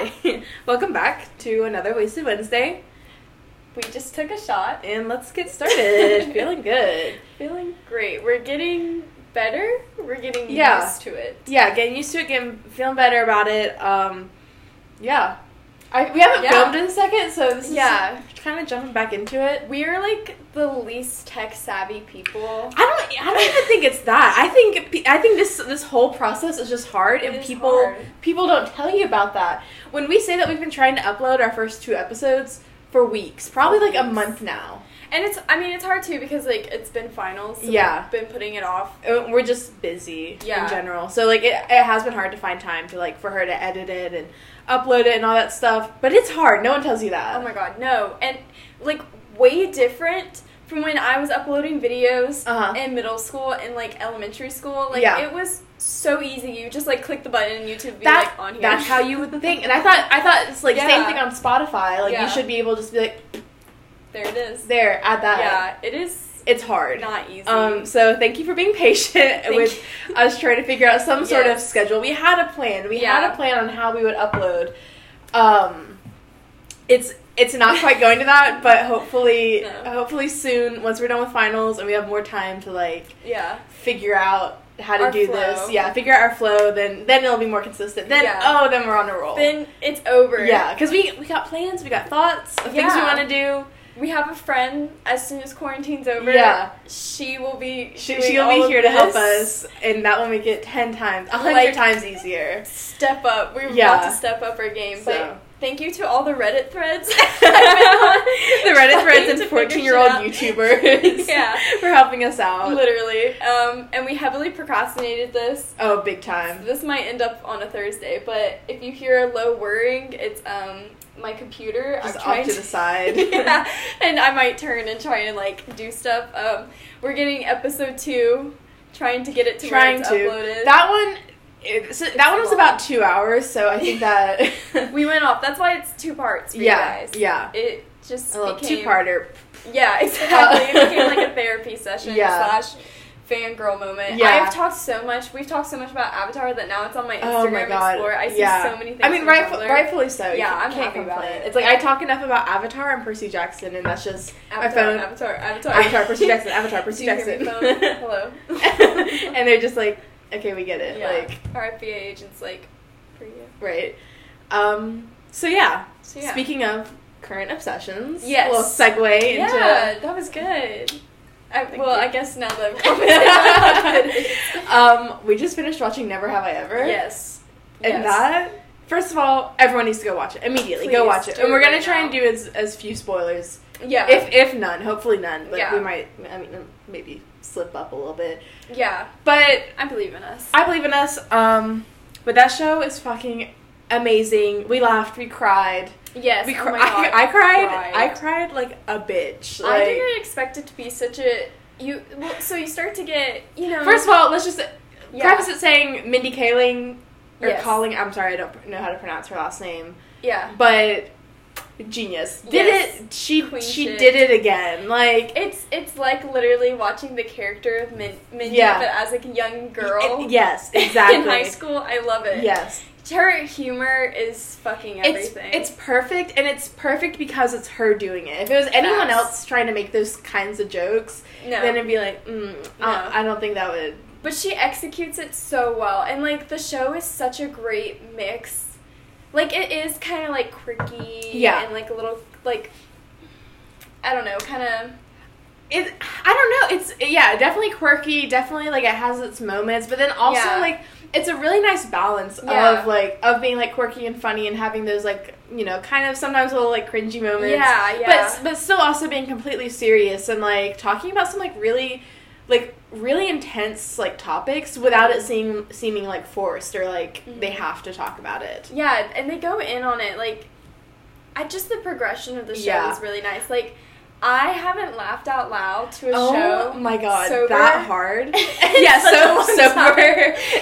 Hi, welcome back to another Wasted Wednesday, We just took a shot. and let's get started. Feeling good. Feeling great. We're getting better. We're getting Yeah. used to it. Yeah, getting used to it, getting feeling better about it. Um, yeah, I we haven't Yeah. filmed in a second, so this is Yeah. kind of jumping back into it. We're like the least tech savvy people. I don't. I don't even think it's that. I think. I think this this whole process is just hard, It and people hard. people don't tell you about that. When we say that we've been trying to upload our first two episodes for weeks, probably like a month now. And it's I mean it's hard too because like it's been finals. So Yeah. We've been putting it off. Uh, We're just busy Yeah. in general, so like it, it has been hard to find time to like for her to edit it and upload it and all that stuff. But it's hard. No one tells you that. Oh my god, no. And like way different from when I was uploading videos Uh-huh. in middle school and like elementary school. Like Yeah. it was so easy. You just like click the button and YouTube would be That, like on here. that's how you would think, and I thought I thought it's like same thing on Spotify. Like Yeah. you should be able to just be like there it is. there, add that. Yeah, it is It's hard. not easy. Um, so thank you for being patient Thank with us trying to figure out some sort of schedule. We had a plan. We Yeah. had a plan on how we would upload. Um, it's it's not quite going to that, but hopefully, No. hopefully soon, once we're done with finals and we have more time to like yeah. figure out how to Our do flow. this. Yeah, figure out our flow. Then then it'll be more consistent. Then Yeah. oh, then we're on a roll. Then it's over. yeah, because we we got plans, we got thoughts of things we want to do. We have a friend. As soon as quarantine's over, Yeah. she will be. She, she'll be here to help us, and that will make it ten times, a hundred Like- times easier. Step up. We're Yeah. about to step up our game. So. But thank you to all the Reddit threads. the Reddit threads and fourteen-year-old. YouTubers, Yeah. for helping us out. Literally. Um, and we heavily procrastinated this. Oh, big time. This might end up on a Thursday, but if you hear a low whirring, it's um my computer. Just I'm off trying to the side. yeah, and I might turn and try and like do stuff. Um, we're getting episode two, trying to get it to Trying to. uploaded. That one, it, so that one was about two hours, so I think that we went off. That's why it's two parts. Yeah, you guys. yeah, It just a little became two-parter. Yeah, exactly. it became like a therapy session Yeah. slash fangirl moment. Yeah. I've talked so much. We've talked so much about Avatar that now it's on my Instagram Oh my god! Explore. I see yeah. so many things. I mean, rightful, rightfully so. Yeah, I'm can't happy about complain. it. It's like I talk enough about Avatar and Percy Jackson, and that's just my Avatar, phone. Avatar, Avatar, Avatar, Percy Jackson, Avatar, Percy Jackson. Hello. and they're just like, okay, we get it. Yeah. Like, our FBA agents like for you. right. Um. So yeah. So yeah. Speaking of current obsessions, Yes. a little segue into. yeah, that was good. I, well, you. I guess now that I've um, we just finished watching Never Have I Ever. Yes. And Yes. that, first of all, everyone needs to go watch it immediately. go watch it, and we're gonna right try now. and do as as few spoilers, Yeah. if if none. Hopefully none, but Yeah. we might. I mean, maybe slip up a little bit. yeah. But I believe in us. I believe in us. Um, but that show is fucking amazing. We laughed, we cried. Yes. We oh cr- God, I, I cried. cried. I cried like a bitch. I didn't expect it to be such a you. Well, so you start to get you know. First of all, let's just Yeah. preface it saying Mindy Kaling or Yes. calling. I'm sorry, I don't know how to pronounce her last name, yeah, but genius did Yes. it. She Queen she shit. did it again. Like it's it's like literally watching the character of Min- Mindy, Yeah. but as a young girl. it- yes, exactly. In high school, I love it. Yes, Her humor is fucking it's everything. it's perfect, and it's perfect because it's her doing it. If it was anyone Facts. else trying to make those kinds of jokes, no. then it'd be like, mm, No. I, I don't think that would. But she executes it so well. And like the show is such a great mix. Like it is kind of like quirky Yeah. and like a little like I don't know, kind of It, I don't know. It's yeah, definitely quirky. Definitely like it has its moments, but then also Yeah. like it's a really nice balance Yeah. of like of being like quirky and funny and having those like you know kind of sometimes little like cringy moments. Yeah, yeah. But but still also being completely serious and like talking about some like really like really intense like topics without it seem seeming like forced or like Mhm. they have to talk about it. Yeah, and they go in on it like I just the progression of the show Yeah. is really nice. Like I haven't laughed out loud to a oh show. my god, sober. that hard. yeah, so sober.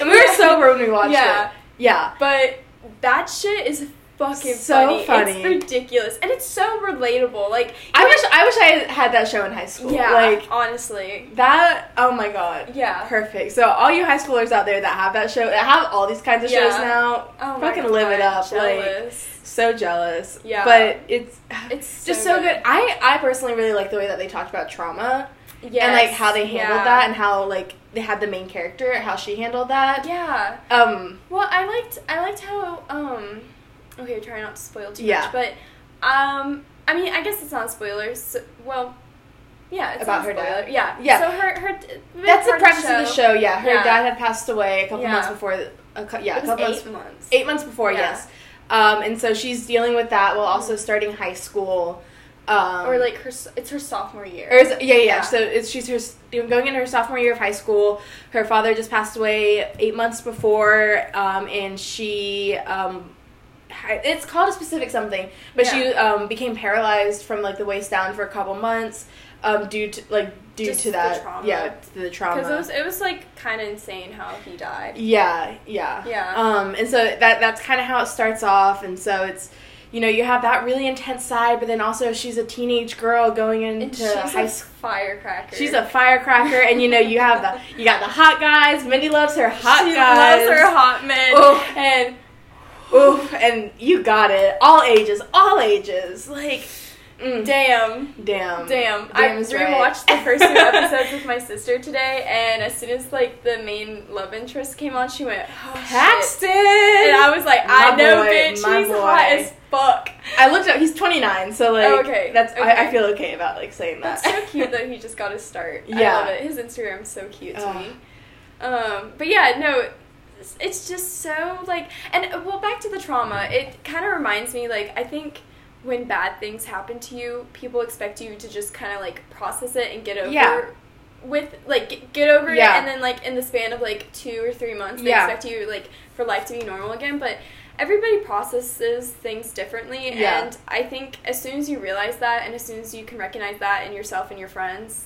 And we were sober when we watched Yeah. it. Yeah. But that shit is fucking So funny. funny. It's ridiculous, and it's so relatable. Like I wish I wish I had that show in high school. yeah, Like honestly, that. Oh my god. yeah. Perfect. So all you high schoolers out there that have that show, that have all these kinds of shows now, Oh my fucking God, live it up. Like Jealous. So jealous. Yeah. But it's it's just so good. I I personally really like the way that they talked about trauma Yes. and like how they handled yeah. that and how like they had the main character how she handled that. Yeah. Um. Well, I liked I liked how um okay, try not to spoil too Yeah. much, but um I mean, I guess it's not spoilers. So, well, yeah, it's About her dad? Yeah. Yeah. So her her That's the premise of the show. Yeah, her Yeah. dad had passed away a couple Yeah. months before. A cou- yeah, a couple eight months. months. Eight months before, Yeah. yes. Um, and so she's dealing with that while also Mhm. starting high school. Um, or like her, it's her sophomore year. Or is, yeah, yeah, Yeah. So it's she's her going into her sophomore year of high school. Her father just passed away eight months before, um, and she um, it's called a specific something, but she Yeah. um, became paralyzed from like the waist down for a couple months, um, due to like due Just to that, trauma. yeah, the trauma. Because it was it was like kind of insane how he died. Yeah, yeah. Yeah. Um, and so that that's kind of how it starts off, and so it's, you know, you have that really intense side, but then also she's a teenage girl going into high school. firecracker. She's a firecracker, and you know you have the you got the hot guys. Mindy loves her hot she guys. loves her hot men. Oh. And Oof, and you got it. All ages, all ages. Like, mm, damn. damn, Damn. I Damn right. rewatched the first two episodes with my sister today, and as soon as like the main love interest came on, she went, oh, shit. Paxton. And I was like, I My know, boy, bitch, he's boy. hot as fuck. I looked up. He's 29, so like, Oh, okay, That's I, I feel okay about like saying that. That's so cute that he just got his start. Yeah. I love it. His Instagram's so cute to Ugh. me. Um, but yeah, no, it's- just so like, and well, back to the trauma. It kind of reminds me, like, I think when bad things happen to you, people expect you to just kind of like process it and get over. Yeah. With like get, over Yeah. it, and then like in the span of like two or three months, they Yeah. expect you like for life to be normal again. But everybody processes things differently, Yeah. and I think as soon as you realize that, and as soon as you can recognize that in yourself and your friends,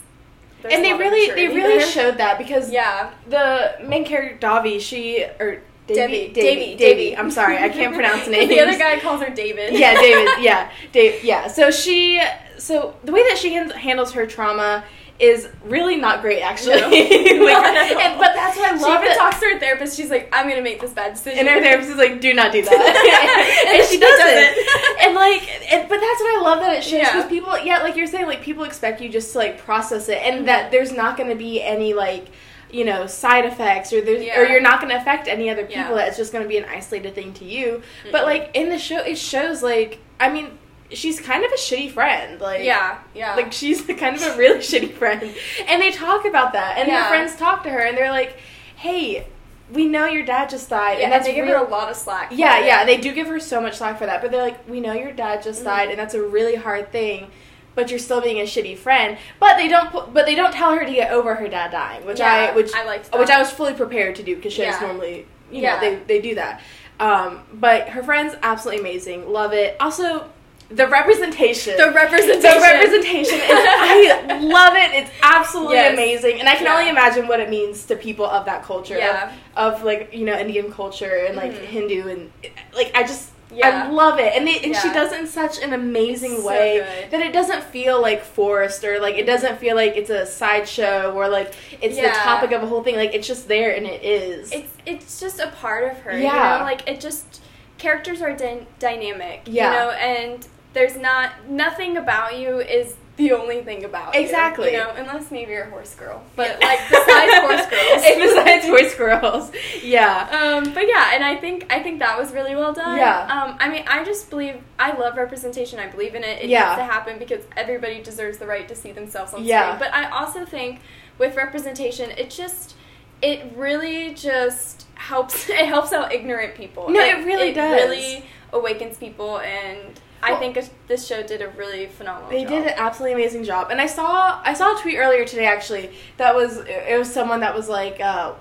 there's and they really they really there. showed that because Yeah, the main character Davi, she or Debbie, Davy, Davy, Davy. Davy. I'm sorry, I can't pronounce names. The other guy calls her David. yeah, David. Yeah, Dave. Yeah. So she, so the way that she han- handles her trauma is really not great, actually. No. Like, and- but that's what I She love. even that- talks to her therapist. She's like, "I'm gonna make this bad decision." and her therapist is like, "Do not do that," and, she She does does it. it. And like, and, but that's what I love that it shows Yeah. because people, yeah, like you're saying, like people expect you just to like process it, and Mhm. that there's not going to be any like. You know, side effects, or there's, or you're not going to affect any other people. That it's just going to be an isolated thing to you. But Mhm. like in the show, it shows like, I mean, she's kind of a shitty friend. Like, yeah, yeah, like she's kind of a really shitty friend and they talk about that and Yeah. her friends talk to her and they're like hey we know your dad just died yeah, and that's they give real- her a lot of slack. yeah yeah they do give her so much slack for that but they're like we know your dad just Mhm. died and that's a really hard thing but you're still being a shitty friend but they don't pu- but they don't tell her to get over her dad dying which i which I liked which i was fully prepared to do because shows Yeah. normally you Yeah. know they, they do that um, but her friends absolutely amazing love it also the representation the representation. the representation is I love it. It's absolutely Yes. amazing. And I can Yeah. only imagine what it means to people of that culture. Yeah. Of, of, like, you know, Indian culture and like Mhm. Hindu and like I just Yeah. I love it. And they and she does it in such an amazing so way good. that it doesn't feel like forced or like it doesn't feel like it's a sideshow or like it's the topic of a whole thing. Like it's just there and it is. It's it's just a part of her. Yeah. You know, like it just characters are dy- dynamic. Yeah. You know, and there's not nothing about you is the only thing about you, Exactly. You, know, unless maybe you're a horse girl. But Yeah. like besides horse girls. Besides horse girls. Yeah. Um, but yeah, and I think I think that was really well done. Yeah. Um, I mean, I just believe I love representation. I believe in it. It Yeah. needs to happen because everybody deserves the right to see themselves on Yeah. screen. But I also think with representation, it just it really just helps. It helps out ignorant people. No, it really does. It really awakens people, and I think this show did a really phenomenal. Job. They job. did an absolutely amazing job, and I saw I saw a tweet earlier today actually that was it was someone that was like uh,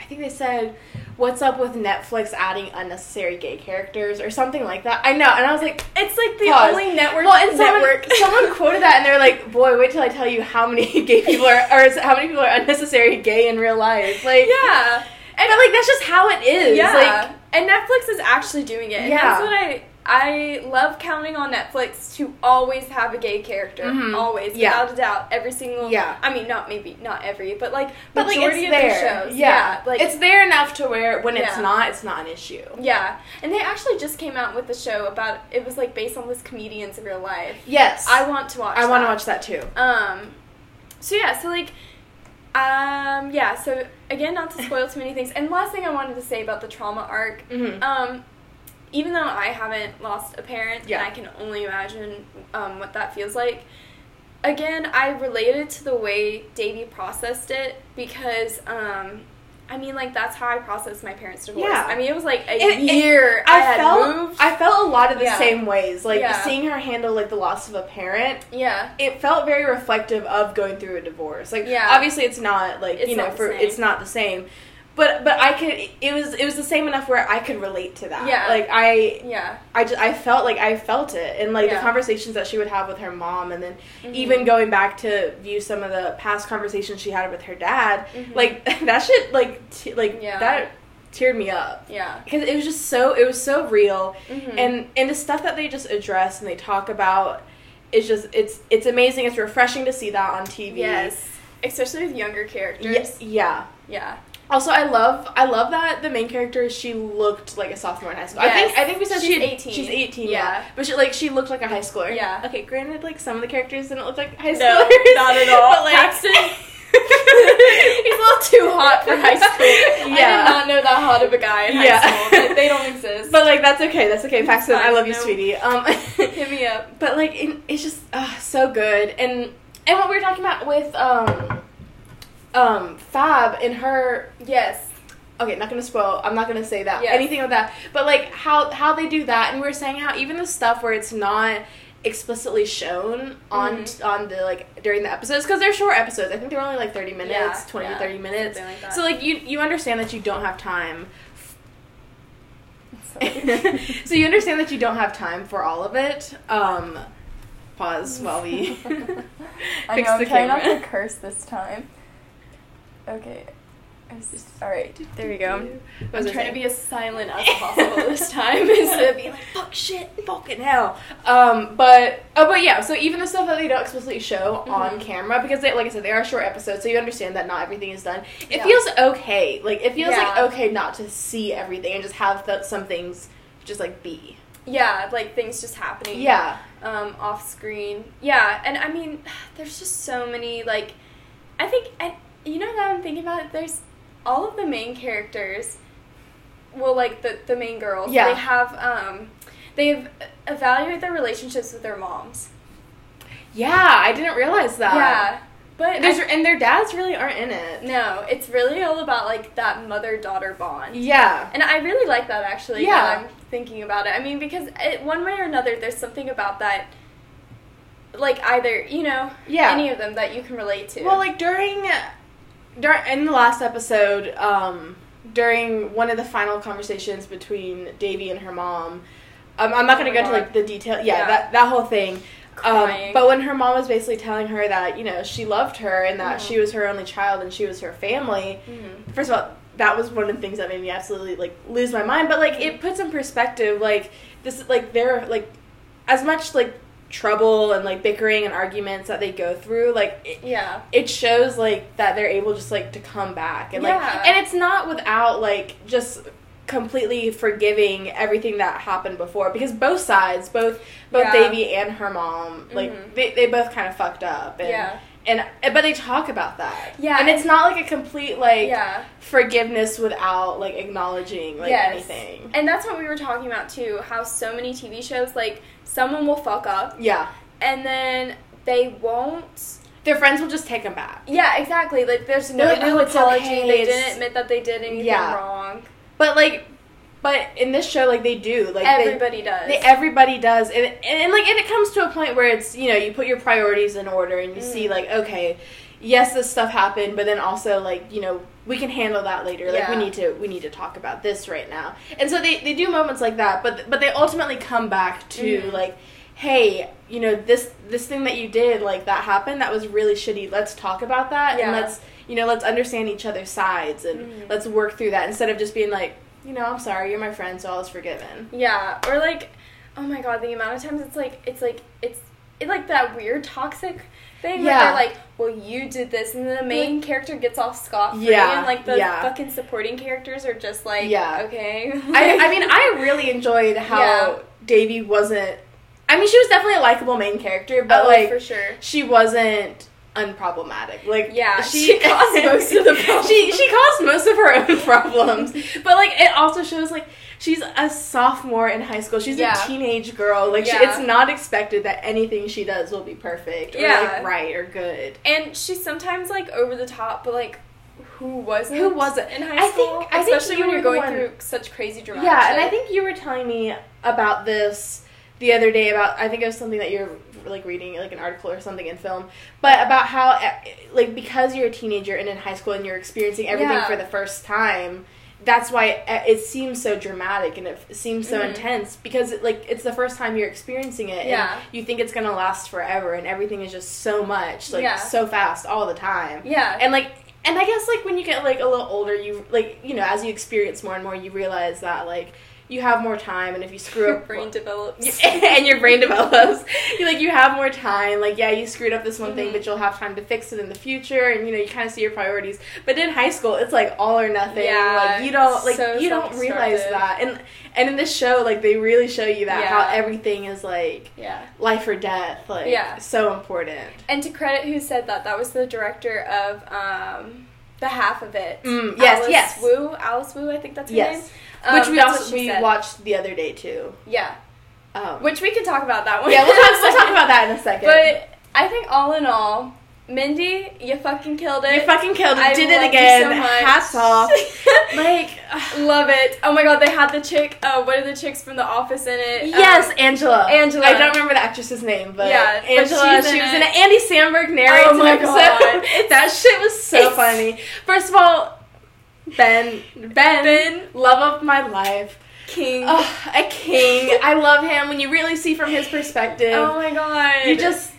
I think they said what's up with Netflix adding unnecessary gay characters or something like that. I know, and I was like. It's like the Pause. only network. Well, and someone, network. someone quoted that, and they're like, "Boy, wait till I tell you how many gay people are, or how many people are unnecessary gay in real life." Like, yeah. and like that's just how it is. Yeah. Like, and Netflix is actually doing it. And Yeah. that's what I I love counting on Netflix to always have a gay character, Mhm. always, Yeah. without a doubt. Every single, Yeah. I mean, not maybe not every, but like But like majority it's of there. their shows, Yeah. like it's there enough to where when it's Yeah. not, it's not an issue. yeah. And they actually just came out with a show about it was like based on this comedian's real life. Yes. I want to watch. I want to watch that too. Um, so yeah, so like, um, yeah. So again, not to spoil too many things. And last thing I wanted to say about the trauma arc, Mhm. um, even though I haven't lost a parent, Yeah. and I can only imagine um, what that feels like. Again, I related to the way Davy processed it because, um, I mean, like that's how I processed my parents' divorce. Yeah. I mean, it was like a It- it- year I, I had felt moved. I felt a lot of the Yeah. same ways. Like Yeah. seeing her handle like the loss of a parent. yeah, It felt very reflective of going through a divorce. Like Yeah. obviously it's not like It's you know for it's not the same. But but I could it was it was the same enough where I could relate to that. Yeah. Like I yeah, I just I felt like I felt it and like Yeah. the conversations that she would have with her mom and then Mhm. even going back to view some of the past conversations she had with her dad Mhm. like that shit like t- like Yeah. that teared me up yeah, because it was just so it was so real Mhm. and and the stuff that they just address and they talk about is just it's it's amazing it's refreshing to see that on TV yes, especially with younger characters. yes yeah Yeah. Also I love I love that the main character she looked like a sophomore in high school I think I think we said She's she had- 18. she's 18 Yeah. yeah. but she like she looked like a high schooler Yeah. okay granted like some of the characters didn't look like high schoolers No, not at all. but like Paxton, he's a little too hot for high school. Yeah. I did not know that hot of a guy in high Yeah. school. They, they don't exist. but like that's okay that's okay Paxton I love you no. sweetie um hit me up. but like it, it's just uh, so good and and what we were talking about with um um fab and her Yes. okay not gonna spoil i'm not gonna say that Yes. anything of that but like how how they do that and we are saying how even the stuff where it's not explicitly shown on Mhm. on the like during the episodes because they're short episodes i think they're only like 30 minutes Yeah, 20 yeah, to 30 minutes like that. so like you you understand that you don't have time so you understand that you don't have time for all of it um pause while we I fix know, the I'm trying not camera. to curse this time. Okay. I was just, Alright. There we go. What I'm was trying to be as silent as possible this time instead of being like, fuck shit, fucking hell. Um, but oh, but yeah. So even the stuff that they don't explicitly show on Mhm. camera, because they, like I said, they are short episodes, so you understand that not everything is done. It Yeah. feels okay. Like it feels Yeah. like okay not to see everything and just have some things just like be. yeah, like things just happening. Yeah. um, off screen. Yeah, and I mean, there's just so many like, I think, you know that I'm thinking about it. There's all of the main characters. Well, like the the main girls. Yeah. They have um, they've evaluated their relationships with their moms. Yeah, I didn't realize that. yeah, but There's, I- and their dads really aren't in it. no, it's really all about like that mother daughter bond. Yeah. And I really like that actually. Yeah. I'm thinking about it. I mean, because it, one way or another, there's something about that, like either you know, Yeah. any of them that you can relate to. Well, like during, during in the last episode, um, during one of the final conversations between Davy and her mom, um, I'm not going to go into like the detail. Yeah, Yeah. that that whole thing. Um, but when her mom was basically telling her that you know she loved her and that Mhm. she was her only child and she was her family, Mhm. first of all, that was one of the things that made me absolutely like lose my mind. But like it puts in perspective, like this, like they're like as much like trouble and like bickering and arguments that they go through, like it, yeah, it shows like that they're able just like to come back and like and it's not without like just completely forgiving everything that happened before because both sides both both Yeah. Davy and her mom like Mhm. they, they both kind of fucked up and Yeah. And eh, but they talk about that Yeah, and it's not like a complete like yeah. forgiveness without like acknowledging like Yes. anything And that's what we were talking about too. How so many TV shows like someone will fuck up yeah and then they won't. their friends will just take them back Yeah, exactly. Like there's no like, "Oh, apology. okay, They didn't admit that they did anything Yeah. wrong. but like but in this show like they do like they, Everybody does. They, everybody does, and, and, and like, and it comes to a point where it's you know you put your priorities in order, and you see Mm. like, okay, yes, this stuff happened, but then also like you know we can handle that later. Like we need to we need to talk about this right now, and so they they do moments like that, but but they ultimately come back to Mhm. like, hey, you know this this thing that you did like that happened that was really shitty. Let's talk about that, Yeah. and let's you know let's understand each other's sides, and Mhm. let's work through that instead of just being like. You know, I'm sorry, you're my friend, so all is forgiven. Yeah, or like oh my god, the amount of times it's like it's like it's it's like that weird toxic thing where Yeah. they're like, well, you did this, and then the main character gets off scot free, Yeah, and like the yeah. fucking supporting characters are just like, Yeah. okay. I, I mean, I really enjoyed how Yeah. Davy wasn't. I mean, she was definitely a likable main character, but oh, like for sure. she wasn't unproblematic. Like Yeah, she caused most of the problems. she she caused most of her own problems. But like it also shows like she's a sophomore in high school. She's Yeah. a teenage girl. Like she, it's not expected that anything she does will be perfect or Yeah. like right or good. And she's sometimes like over the top, but like who wasn't? Who wasn't? in high I think- school? I think Especially you when you're going one- through such crazy drama. Yeah, and I think you were telling me about this the other day about I think it was something that you're like reading like an article or something in film, but about how eh, like because you're a teenager and in high school and you're experiencing everything Yeah. for the first time, that's why it, it seems so dramatic and it seems so Mhm. intense because it, like it's the first time you're experiencing it Yeah. and you think it's going to last forever and everything is just so much like Yeah. so fast all the time. yeah, And like and I guess like when you get like a little older, you like you know as you experience more and more, you realize that like you have more time, and if you screw your up, brain develops. and your brain develops, you like you have more time. Like yeah, you screwed up this one thing, Mhm. but you'll have time to fix it in the future, and you know you kind of see your priorities. But in high school, it's like all or nothing. Yeah, like you don't like so you don't realize that, and and in this show, like they really show you that how everything is like yeah. life or death, like Yeah. so important. And to credit who said that, that was the director of um, the half of it. Mm, yes, Alice yes. Wu, Alice Wu, I think that's her Yes. name. Um, Which we also we said. watched the other day too. Yeah, Um, which we could talk about that one. yeah, we'll talk, we'll talk about that in a second. But I think all in all, Mindy, you fucking killed it. you fucking killed it. I did it again. so. Hats off. like, Love it. Oh my god, they had the chick. Uh, what are the chicks from The Office in it? yes, Um, Angela. Angela. I don't remember the actress's name, but Yeah, Angela. she's she was in it. Andy Samberg narrates Oh my. God. that shit was so It's- funny. First of all, Ben, Ben, Ben. love of my life. King. Oh, a king. I love him. When you really see from his perspective, Oh my god. you just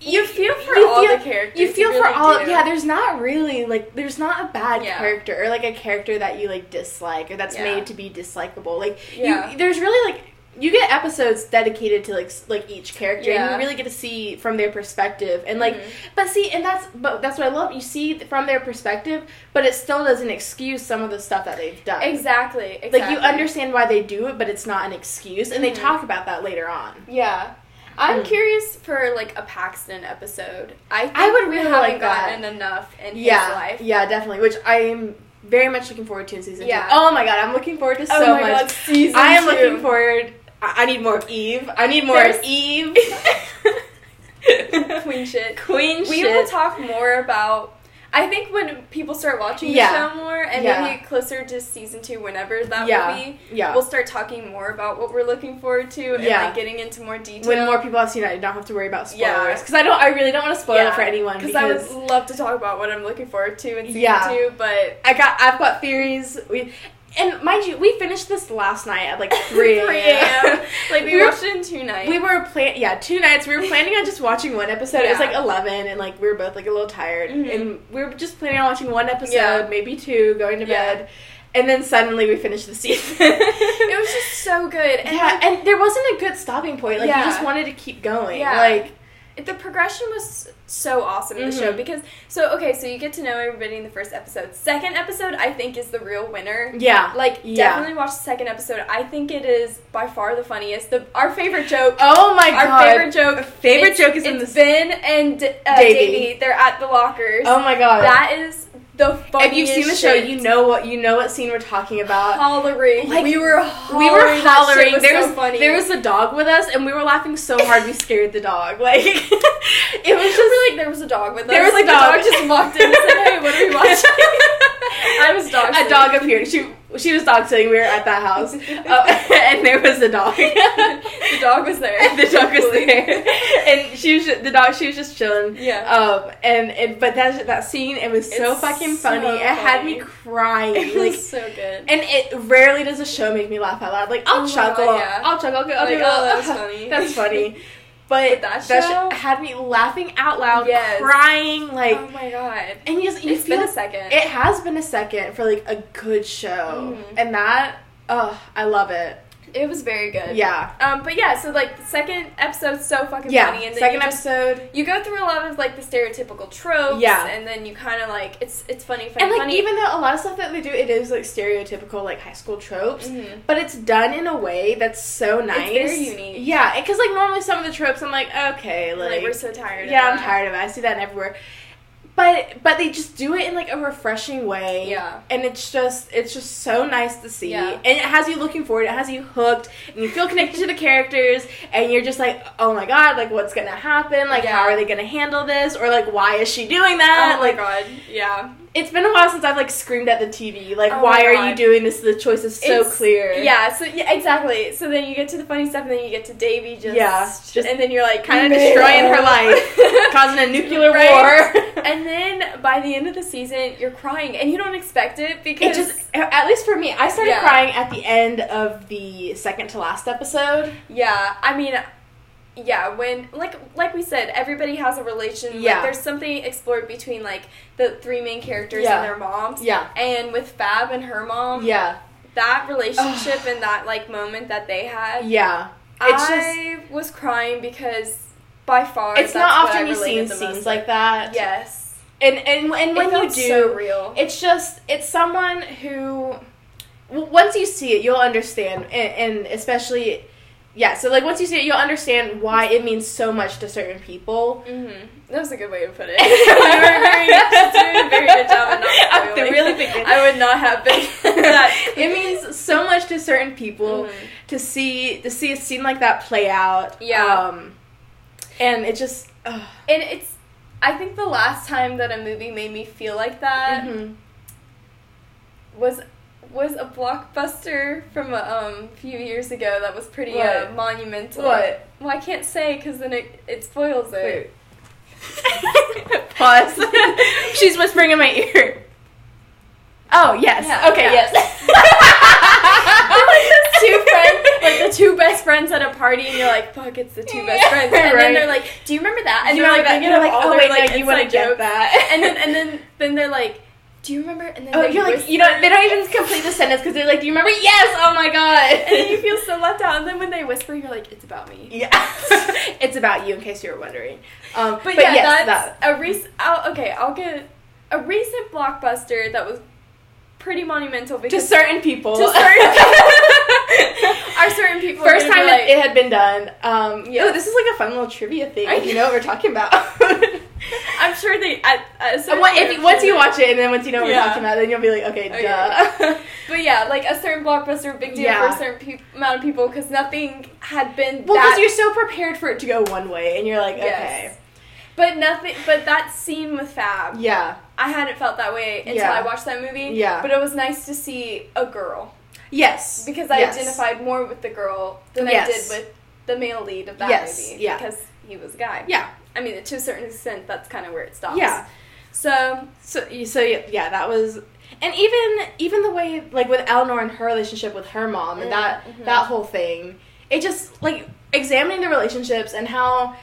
you feel for you all feel- the characters. You feel for really all. do. Yeah, there's not really like there's not a bad Yeah. character or like a character that you like dislike or that's Yeah. made to be dislikable. Like Yeah. you, there's really like you get episodes dedicated to like like each character and you really get to see from their perspective and like Mhm. but see and that's but that's what I love you see from their perspective but it still doesn't excuse some of the stuff that they've done Exactly. Exactly. like you understand why they do it but it's not an excuse and they Mhm. talk about that later on Yeah. I'm Mm. curious for like a Paxton episode. I think I would really haven't like that. gotten enough in yeah his life. yeah definitely which I'm very much looking forward to in season Yeah. two. Oh my god, I'm looking forward to so oh much. god, season I am two. looking forward. I I need more of Eve. I need more There's- of Eve. Queen shit. Queen shit. We shit. will talk more about. I think when people start watching the Yeah. show more, and Yeah. maybe closer to season two, whenever that Yeah. will be, yeah. we'll start talking more about what we're looking forward to and Yeah. like getting into more detail. when more people have seen it, I don't have to worry about spoilers because I don't. I really don't want to spoil it for anyone because I would love to talk about what I'm looking forward to in season Yeah. two, but I got. I've got theories. We and mind you, we finished this last night at like three 3 a.m. like we We were- watched it in two nights. We were plan yeah two nights. We were planning on just watching one episode. It was like eleven, and like we were both like a little tired, Mhm. and we were just planning on watching one episode, Yeah. maybe two, going to Yeah. bed, and then suddenly we finished the season. it was just so good, and yeah, and there wasn't a good stopping point. Like you just wanted to keep going. Yeah. Like the progression was so awesome in the show Mhm. because so okay, so you get to know everybody in the first episode. Second episode, I think, is the real winner. yeah. Like Yeah. definitely watch the second episode. I think it is by far the funniest. The our favorite joke. Oh my god. our favorite joke. favorite joke is in the. Ben and uh, Davey. Davey. They're at the lockers. Oh my god. that is the funniest. if you've seen the show, shit. you know what you know what scene we're talking about. hollering. Like, we were we were hollering. Was there so was funny. there was a dog with us, and we were laughing so hard we scared the dog. Like it was just like there was a dog with us. There was a dog. The dog just walked in and said, "Hey, what are we watching?" I was dog. a dog appeared. She she was dog sitting. We were at that house, uh, and there was a dog. the dog was there. the dog was there, and she was the dog. She was just chilling. Yeah. Um, and, and but that that scene, it was so It's fucking so funny. It had me crying. it like, was so good. and it rarely does a show make me laugh out loud. Like I'll Oh chuckle, God, yeah. I'll chuckle, I'll, go, Like, do oh, that was funny. That's funny. But, But that that show- had me laughing out loud, Yes. crying, like, oh my god. and you just you It's feel been a second. it has been a second for like a good show, Mhm. and that, oh, I love it. It was very good. Yeah. Um, but yeah, so like the second episode's so fucking Yeah. funny, and then Second you just, episode. you go through a lot of like the stereotypical tropes, Yeah. and then you kind of like it's it's funny, funny, And like funny. even though a lot of stuff that they do, it is like stereotypical like high school tropes, Mhm. but it's done in a way that's so nice. It's very unique. Yeah, because like normally some of the tropes, I'm like, okay, like, like, we're so tired. yeah, I'm tired of it. I see that everywhere. But but they just do it in like a refreshing way. Yeah. And it's just it's just so nice to see. Yeah. And it has you looking forward, it has you hooked, and you feel connected to the characters and you're just like, Oh my god, like what's gonna happen? Like how are they gonna handle this? Or like why is she doing that? Oh my like god, yeah. It's been a while since I've like screamed at the TV. Like, Oh why are you doing this? The choice is so It's- clear. Yeah, so yeah, exactly. So then you get to the funny stuff, and then you get to Davy just, Yeah, just and then you're like kind of destroying her life, causing a nuclear Right? war. And then by the end of the season, you're crying, and you don't expect it it because just, at least for me, I started Yeah. crying at the end of the second to last episode. yeah, I mean. Yeah, when like like we said, everybody has a relation. Yeah. Like, there's something explored between like the three main characters Yeah. and their moms. Yeah, And with Fab and her mom, yeah, that relationship and that like moment that they had, yeah. It's just, I was crying because by far it's not often you see scenes like that. Yes, and and and when you do, so real. it's just it's someone who once you see it you'll understand and, and especially yeah so like once you see it you'll understand why it means so much to certain people Mm-hmm. That was a good way to put it. you were very, doing a very good job not I'm the really. I would not have been that. it means so much to certain people Mhm. to see to see a scene like that play out Yeah. um and it just ugh. And it's. I think the last time that a movie made me feel like that Mhm. was was a blockbuster from a um, few years ago that was pretty uh, monumental. What? Well, I can't say because then it it spoils it. Wait. Pause. She's whispering in my ear. Oh yes. Yeah, okay. yeah. Yes. like those two friends, like the two best friends at a party, and you're like, "Fuck, it's the two best friends." And Right. then they're like, "Do you remember that?" And you you're like, you're like, oh wait, like, you want to get that. And then and then then they're like, "Do you remember?" And then oh, you're like, you know, they don't even complete the sentence because they're like, do you remember? Yes. Oh my god. And then you feel so left out. And then when they whisper, you're like, "It's about me." Yeah. it's about you, in case you were wondering. Um, But, but, yeah, yes, that's that. a recent. Okay, I'll get a recent blockbuster that was pretty monumental To certain people. to certain people. are certain people First time like, it, had been done. Um, Yeah. Oh, this is like a fun little trivia thing. I- you know what we're talking about. I'm sure they at What- if, once sure you watch it and then once you know what Yeah. we're talking about, then you'll be like, okay, Okay. duh. But yeah, like a certain blockbuster, big deal Yeah. for a certain pe- amount of people because nothing had been well, because you're so prepared for it to go one way, and you're like, okay, Yes. But nothing. But that scene with Fab, yeah, I hadn't felt that way until Yeah. I watched that movie. Yeah. But it was nice to see a girl yes, because I Yes. identified more with the girl than Yes. I did with the male lead of that Yes, movie. yeah. Because he was a guy. Yeah, I mean, to a certain extent, that's kind of where it stops. yeah. So So, so yeah, yeah, that was, and even even the way like with Eleanor and her relationship with her mom and that Mhm. that whole thing, it just like examining the relationships and how.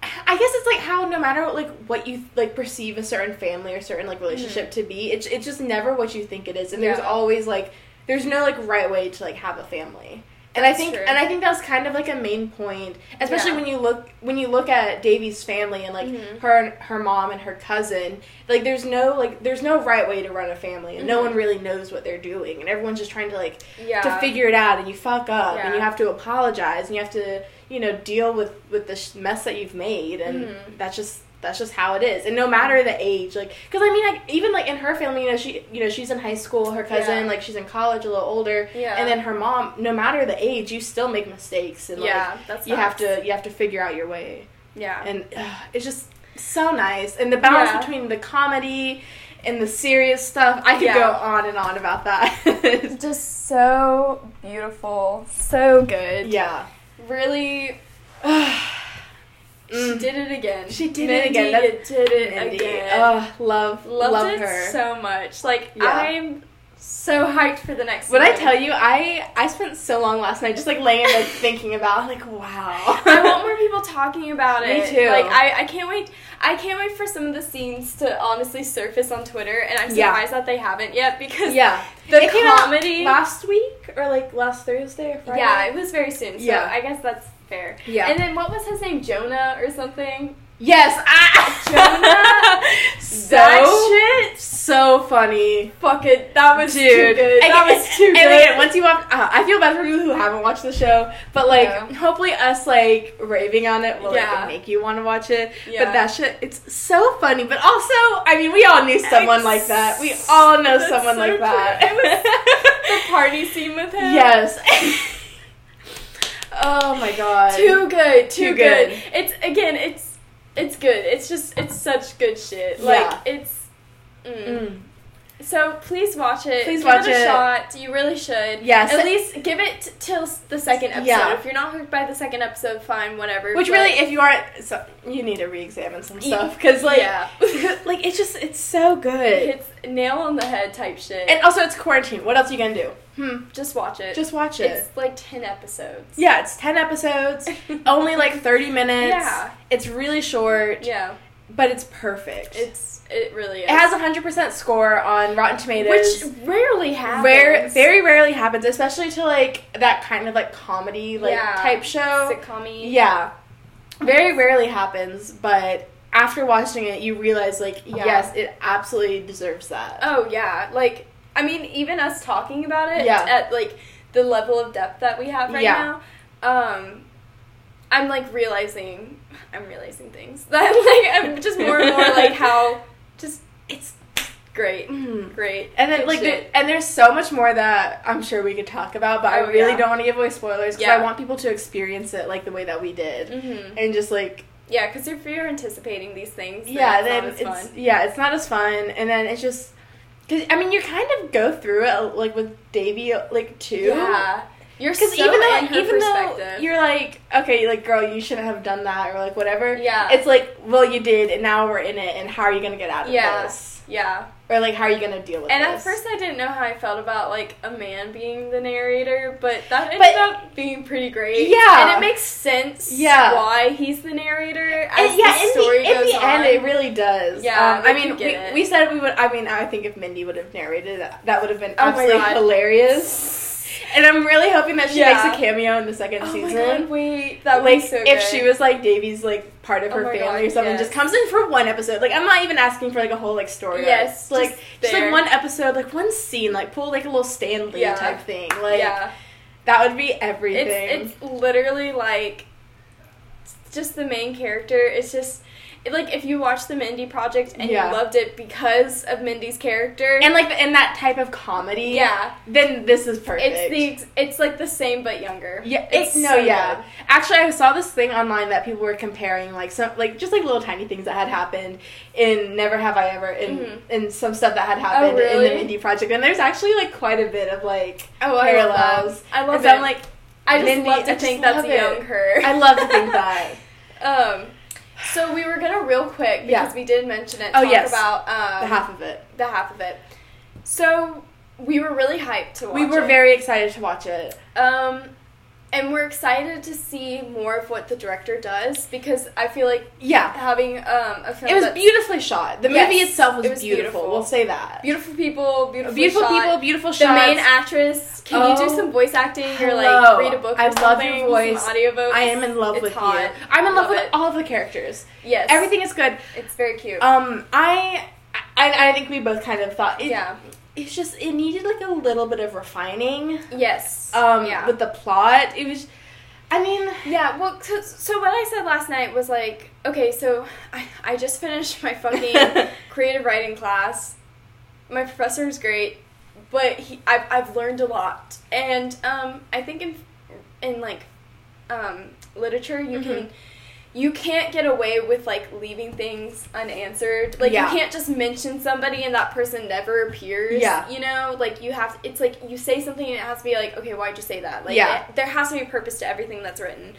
I guess it's like how no matter like what you like perceive a certain family or certain like relationship to be, it's it's just never what you think it is, and there's Mm-hmm. Always like there's no like right way to like have a family. And I think true. and I think that's kind of like a main point, especially Yeah. when you look when you look at Davy's family and like Mhm. her and her mom and her cousin. Like there's no like there's no right way to run a family, and no Mhm. one really knows what they're doing, and everyone's just trying to like yeah. to figure it out, and you fuck up, and you have to apologize, and you have to you know deal with with the sh- mess that you've made, and Mhm. that's just that's just how it is, and no matter the age, like because I mean like even like in her family, you know she you know she's in high school, her cousin Yeah. like she's in college, a little older, Yeah. and then her mom. No matter the age, you still make mistakes, and like yeah, that's you have to you have to figure out your way Yeah. and uh, it's just so nice and the balance Yeah. between the comedy and the serious stuff i could Yeah. go on and on about that Just so beautiful, so good. yeah really, she Mm. did it again. She did it again. That's- did it Mindy. again. Ugh, love Loved love it her so much. Like Yeah. I'm so hyped for the next. When I tell you, I I spent so long last night just like laying in bed thinking about like wow. I want more people talking about it. Me too. Like I, I can't wait. I can't wait for some of the scenes to honestly surface on Twitter, and I'm Yeah. surprised that they haven't yet because yeah. the It came out comedy. last week or like last Thursday or Friday. yeah, it was very soon. So Yeah. I guess that's fair. Yeah. And then what was his name? Jonah or something? Yes. Ah! Jonah. so that shit. so funny. Fuck it. That was too Dude, good. And- That was too and good. again, once you watch, uh, I feel bad for people who haven't watched the show, but like, Yeah. hopefully, us like raving on it will Yeah. like make you want to watch it. Yeah. But that shit, it's so funny. But also, I mean, we all knew someone like that. We all know someone so like true. that. the party scene with him. yes. oh my god. Too good. Too, Too good. good. It's again. It's it's good. It's just it's such good shit. Yeah. Like it's. Mm. Mm. So please watch it. Please give watch it a it. shot. You really should. Yes. At least give it till the second episode. Yeah. If you're not hooked by the second episode, fine, whatever. Which but- really, if you aren't, so, you need to re-examine some stuff because, like, yeah. like it's just it's so good. it's nail on the head type shit. And also, it's quarantine. What else are you gonna do? Hmm. just watch it. Just watch it. It's like ten episodes. Yeah, it's 10 episodes, only like 30 minutes. Yeah. It's really short, Yeah. But it's perfect. It's it really is. it has a 100% score on Rotten Tomatoes. which rarely happens. Rare, very rarely happens, especially to like that kind of like comedy like Yeah. type show. sitcom Yeah. Very rarely happens, but after watching it, you realize like Yeah. yes, it absolutely deserves that. Oh yeah, like I mean, even us talking about it Yeah. at like the level of depth that we have right Yeah. now, um, I'm like realizing, I'm realizing things that like I'm just more and more like how just it's great, Mhm. great, And then good like the, and there's so much more that I'm sure we could talk about, but I Oh, really yeah. don't want to give away spoilers because Yeah. I want people to experience it like the way that we did, Mhm. and just like yeah, because if you're anticipating these things, then yeah, it's then not as it's fun. yeah, it's not as fun, and then it's just because I mean you kind of go through it like with Davy like too, Yeah, you're so Because even though in her even though you're like okay like girl you shouldn't have done that or like whatever Yeah. it's like well you did and now we're in it and how are you gonna get out of Yeah. this yeah, or like how are you gonna deal with And this at first, I didn't know how I felt about like a man being the narrator, but that ended But- up being pretty great. Yeah. and it makes sense. Yeah. why he's the narrator as And yeah, the in story the, in the on. end, it really does. Yeah, um, I mean, we, we said we would. I mean, I think if Mindy would have narrated that, that would have been Oh absolutely God. hilarious. And I'm really hoping that she Yeah. makes a cameo in the second Oh my season. god, wait, that would like be so if she was like Davy's like part of Oh her my family God, or something, yes. just comes in for one episode. Like I'm not even asking for like a whole like story. Yes, arc. like just just, like one episode, like one scene, like pull like a little Stan Lee Yeah. type thing. Like yeah, that would be everything. it's it's literally like just the main character. It's just. Like if you watched the Mindy Project and Yeah. you loved it because of Mindy's character, and like in that type of comedy, yeah, then this is perfect. it's the it's like the same but younger. Yeah, it's no, so yeah. good. Actually, I saw this thing online that people were comparing, like some, like just like little tiny things that had happened in Never Have I Ever, in Mhm. in some stuff that had happened in really? the Mindy Project, and there's actually like quite a bit of like Oh, I love that. I love it. I'm like, I just Mindy, love to I think that's love a it. young her. I love to think that. Um, so we were gonna real quick because Yeah. we did mention it. Oh, talk yes. about um, the half of it. the half of it. So we were really hyped to watch. We were it. very excited to watch it. um, and we're excited to see more of what the director does because I feel like Yeah, having um a film it was beautifully shot. The Yes, movie itself was, it was beautiful. beautiful. We'll say that. beautiful people, beautiful, Beautiful shot. people, beautiful shots. The main actress. Can you do Oh, some voice acting or like read a book? I love your voice. Audiobooks. I am in love It's with hot. you. I'm in love, Love with it. all of the characters. Yes, Everything is good. It's very cute. Um, I, I, I think we both kind of thought it, yeah. It's just it needed like a little bit of refining. Yes. Um, yeah. with the plot, it was. I mean, Yeah, well, so, so what I said last night was like, okay, so I, I just finished my fucking creative writing class. My professor is great, but he, I've, I've learned a lot. And um, I think in, in like um, literature, you can. You can't get away with like leaving things unanswered. Like Yeah. you can't just mention somebody and that person never appears. Yeah. You know, like you have. It's like you say something and it has to be like, okay, why'd you say that? Like Yeah. it- there has to be a purpose to everything that's written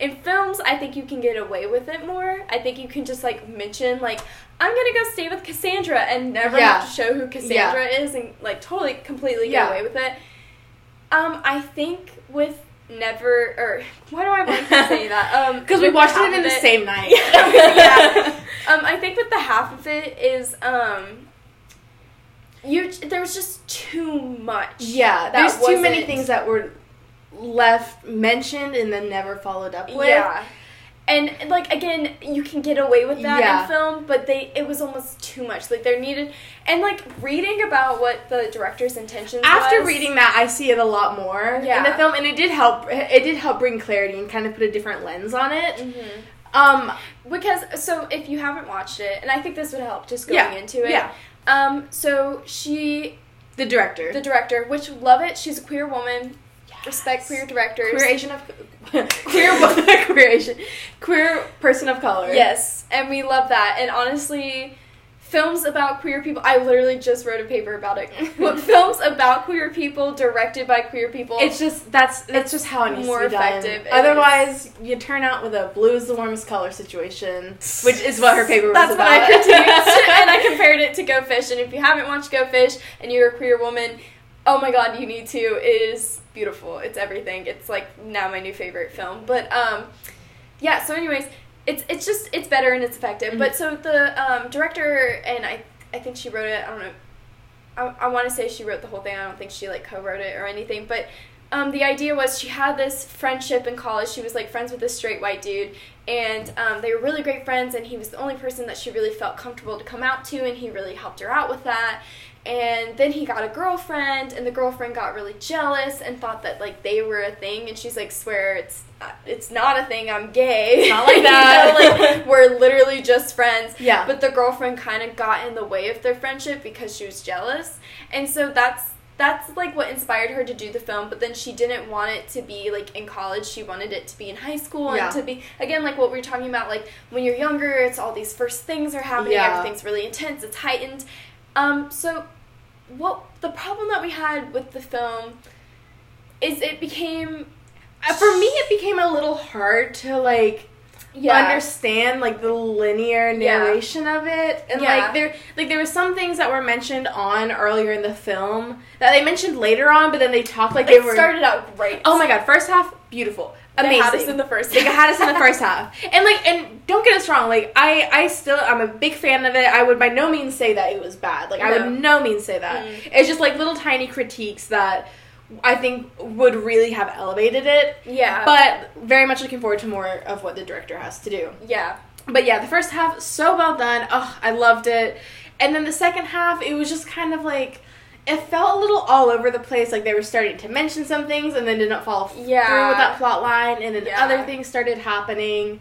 In films, I think you can get away with it more. I think you can just like mention like I'm gonna go stay with Cassandra and never Yeah. have to show who Cassandra is and like totally completely get Yeah. away with it. Um, I think with never or why do I want to say that? Um, Because we watched it in the same night. yeah. Um, I think with the half of it is um, you there was just too much. Yeah, that there's too many things that were left mentioned and then never followed up with. Yeah. And like again, you can get away with that Yeah. in film, but they it was almost too much. Like there needed and like reading about what the director's intentions After was- reading that, I see it a lot more in the film, and it did help. It did help bring clarity and kind of put a different lens on it. Mhm. Um, because so if you haven't watched it, and I think this would help just going Yeah, into it. yeah. Um. So she, the director, the director, which love it. She's a queer woman. Respect queer directors. queer Asian of queer queer Asian queer person of color. Yes, and we love that. And honestly, films about queer people. I literally just wrote a paper about it. But films about queer people, directed by queer people. It's just that's that's just how it needs more to be effective. It Otherwise, you turn out with a blue is the warmest color situation, which is what her paper was That's about. what I critiqued, and I compared it to Go Fish. And if you haven't watched Go Fish and you're a queer woman, oh my god, you need to. It is beautiful. It's everything. It's like now my new favorite film. But um, yeah. So, anyways, it's it's just it's better and it's effective. Mhm. But so the um, director and I I think she wrote it. I don't know. I, I want to say she wrote the whole thing. I don't think she like co-wrote it or anything. But um, the idea was she had this friendship in college. She was like friends with this straight white dude, and um, they were really great friends. And he was the only person that she really felt comfortable to come out to, and he really helped her out with that. And then he got a girlfriend, and the girlfriend got really jealous and thought that like they were a thing. And she's like, "Swear it's uh, it's not a thing. I'm gay. It's not like You know, that." like we're literally just friends." Yeah. But the girlfriend kind of got in the way of their friendship because she was jealous. And so that's that's like what inspired her to do the film, but then she didn't want it to be like in college. She wanted it to be in high school Yeah. and to be again like what we were talking about like when you're younger, it's all these first things are happening, Yeah. everything's really intense, it's heightened. Um so what the problem that we had with the film is it became Uh, For me, it became a little hard to like understand like the linear Yeah. narration of it and Yeah. like there like there were some things that were mentioned on earlier in the film that they mentioned later on but then they talked like they it were started out great. oh my god first half beautiful They amazing had us in the first Half. they had us in the first half and like and don't get us wrong like i i still i'm a big fan of it i would by no means say that it was bad like i would no means say that Mm. it's just like little tiny critiques that i think would really have elevated it Yeah. but very much looking forward to more of what the director has to do. yeah. But yeah, the first half so well done. Oh, I loved it. And then the second half, it was just kind of like it felt a little all over the place. Like they were starting to mention some things and then didn't follow Yeah. through with that plot line, and then Yeah. other things started happening.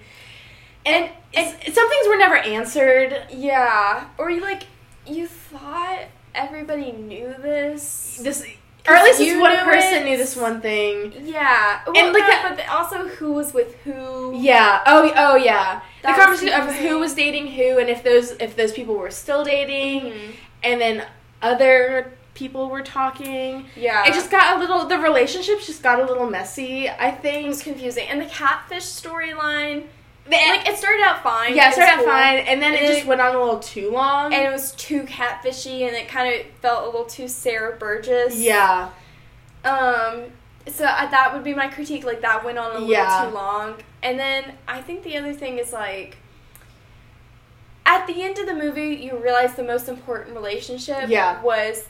And, it's, some things were never answered. Yeah, or you like you thought everybody knew this. This, or at least this one person it. knew this one thing. Yeah, well, And, like, no, that- but also who was with who. Yeah. Oh. Oh. Yeah. That the conversation of who was dating who, and if those if those people were still dating, Mhm. and then other people were talking. Yeah, It just got a little. The relationships just got a little messy. I think. it was confusing, and the catfish storyline. Like it started out fine. yeah, it started out cool, fine, and then And it just it- went on a little too long. and it was too catfishy, and it kind of felt a little too Sierra Burgess. yeah, Um. So uh, that would be my critique. Like that went on a little Yeah. too long, and then I think the other thing is like. At the end of the movie, you realize the most important relationship Yeah. was.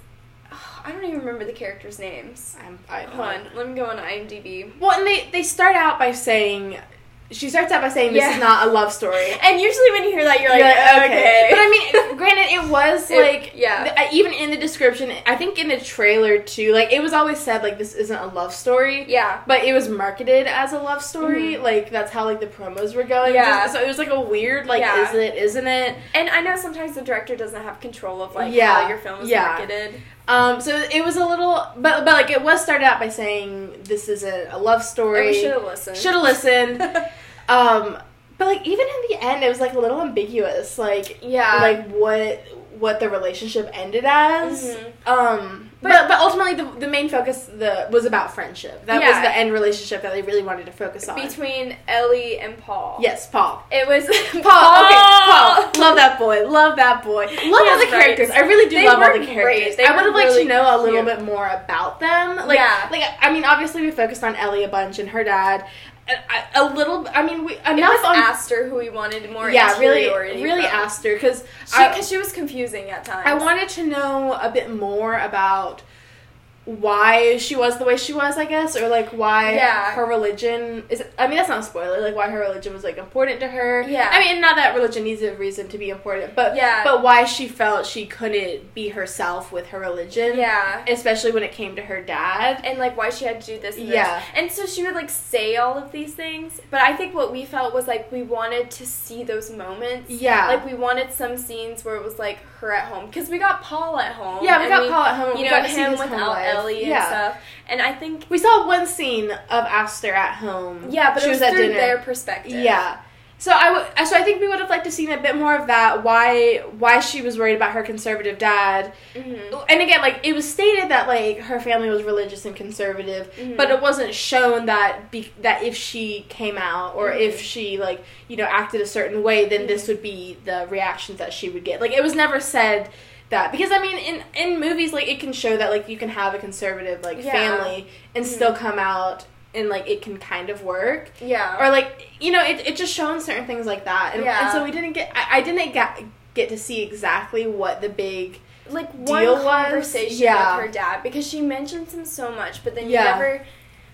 I don't even remember the characters' names. I'm, I Hold on, let me go on IMDb. Well, and they they start out by saying. She starts out by saying this Yeah. is not a love story. And usually when you hear that, you're like, You're like, okay. But I mean, granted, it was It- like, yeah. th- uh, even in the description, I think in the trailer too, like it was always said like this isn't a love story. yeah, But it was marketed as a love story, Mhm. like that's how like the promos were going. Yeah. So it was like a weird, like Yeah. is it, isn't it? and I know sometimes the director doesn't have control of like Yeah, how your film is yeah. marketed. Um, so it was a little, but but like it was started out by saying this isn't a love story. we should have listened. Should have listened. um, but like even in the end, it was like a little ambiguous. Like yeah, like what what the relationship ended as. Mhm. Um, but, but ultimately the, the main focus the was about friendship. That was the end relationship that they really wanted to focus on. between Ellie and Paul. yes, Paul. It was Paul, okay, Paul. Love that boy. Love that boy. Love all the Yes, right. characters. I really do They love all the characters. I would have liked really to know a little cute. bit more about them. Like, Yeah. like I mean, obviously we focused on Ellie a bunch and her dad. A, a little. I mean, we enough was on. Aster who we wanted more yeah, really, really from. asked her because Because she, was confusing at times. I wanted to know a bit more about why she was the way she was, I guess, or like why Yeah. her religion is. I mean, that's not a spoiler. Like why her religion was like important to her. Yeah. I mean, not that religion needs a reason to be important, but Yeah. but why she felt she couldn't be herself with her religion. Yeah. Especially when it came to her dad. and like why she had to do this and Yeah. this. And so she would like say all of these things, but I think what we felt was like we wanted to see those moments. Yeah. Like we wanted some scenes where it was like her at home because we got Paul at home. Yeah, we got Paul at home. You We know got to see him without. Ellie and Yeah. stuff. And I think We saw one scene of Aster at home. yeah, but she it was, at through dinner. their perspective. Yeah. So I would. So I think we would have liked to seen a bit more of that. Why? Why she was worried about her conservative dad. hmm And again, like it was stated that like her family was religious and conservative, Mhm. but it wasn't shown that be, that if she came out or Mhm. if she like you know acted a certain way, then this would be the reactions that she would get. Like it was never said that because I mean in in movies like it can show that like you can have a conservative like Yeah. family and Mhm. still come out and like it can kind of work Yeah. or like you know it, it just shown certain things like that and, Yeah. and so we didn't get I, I didn't get get to see exactly what the big like deal one was- conversation yeah. with her dad because she mentions him so much, but then Yeah. you never.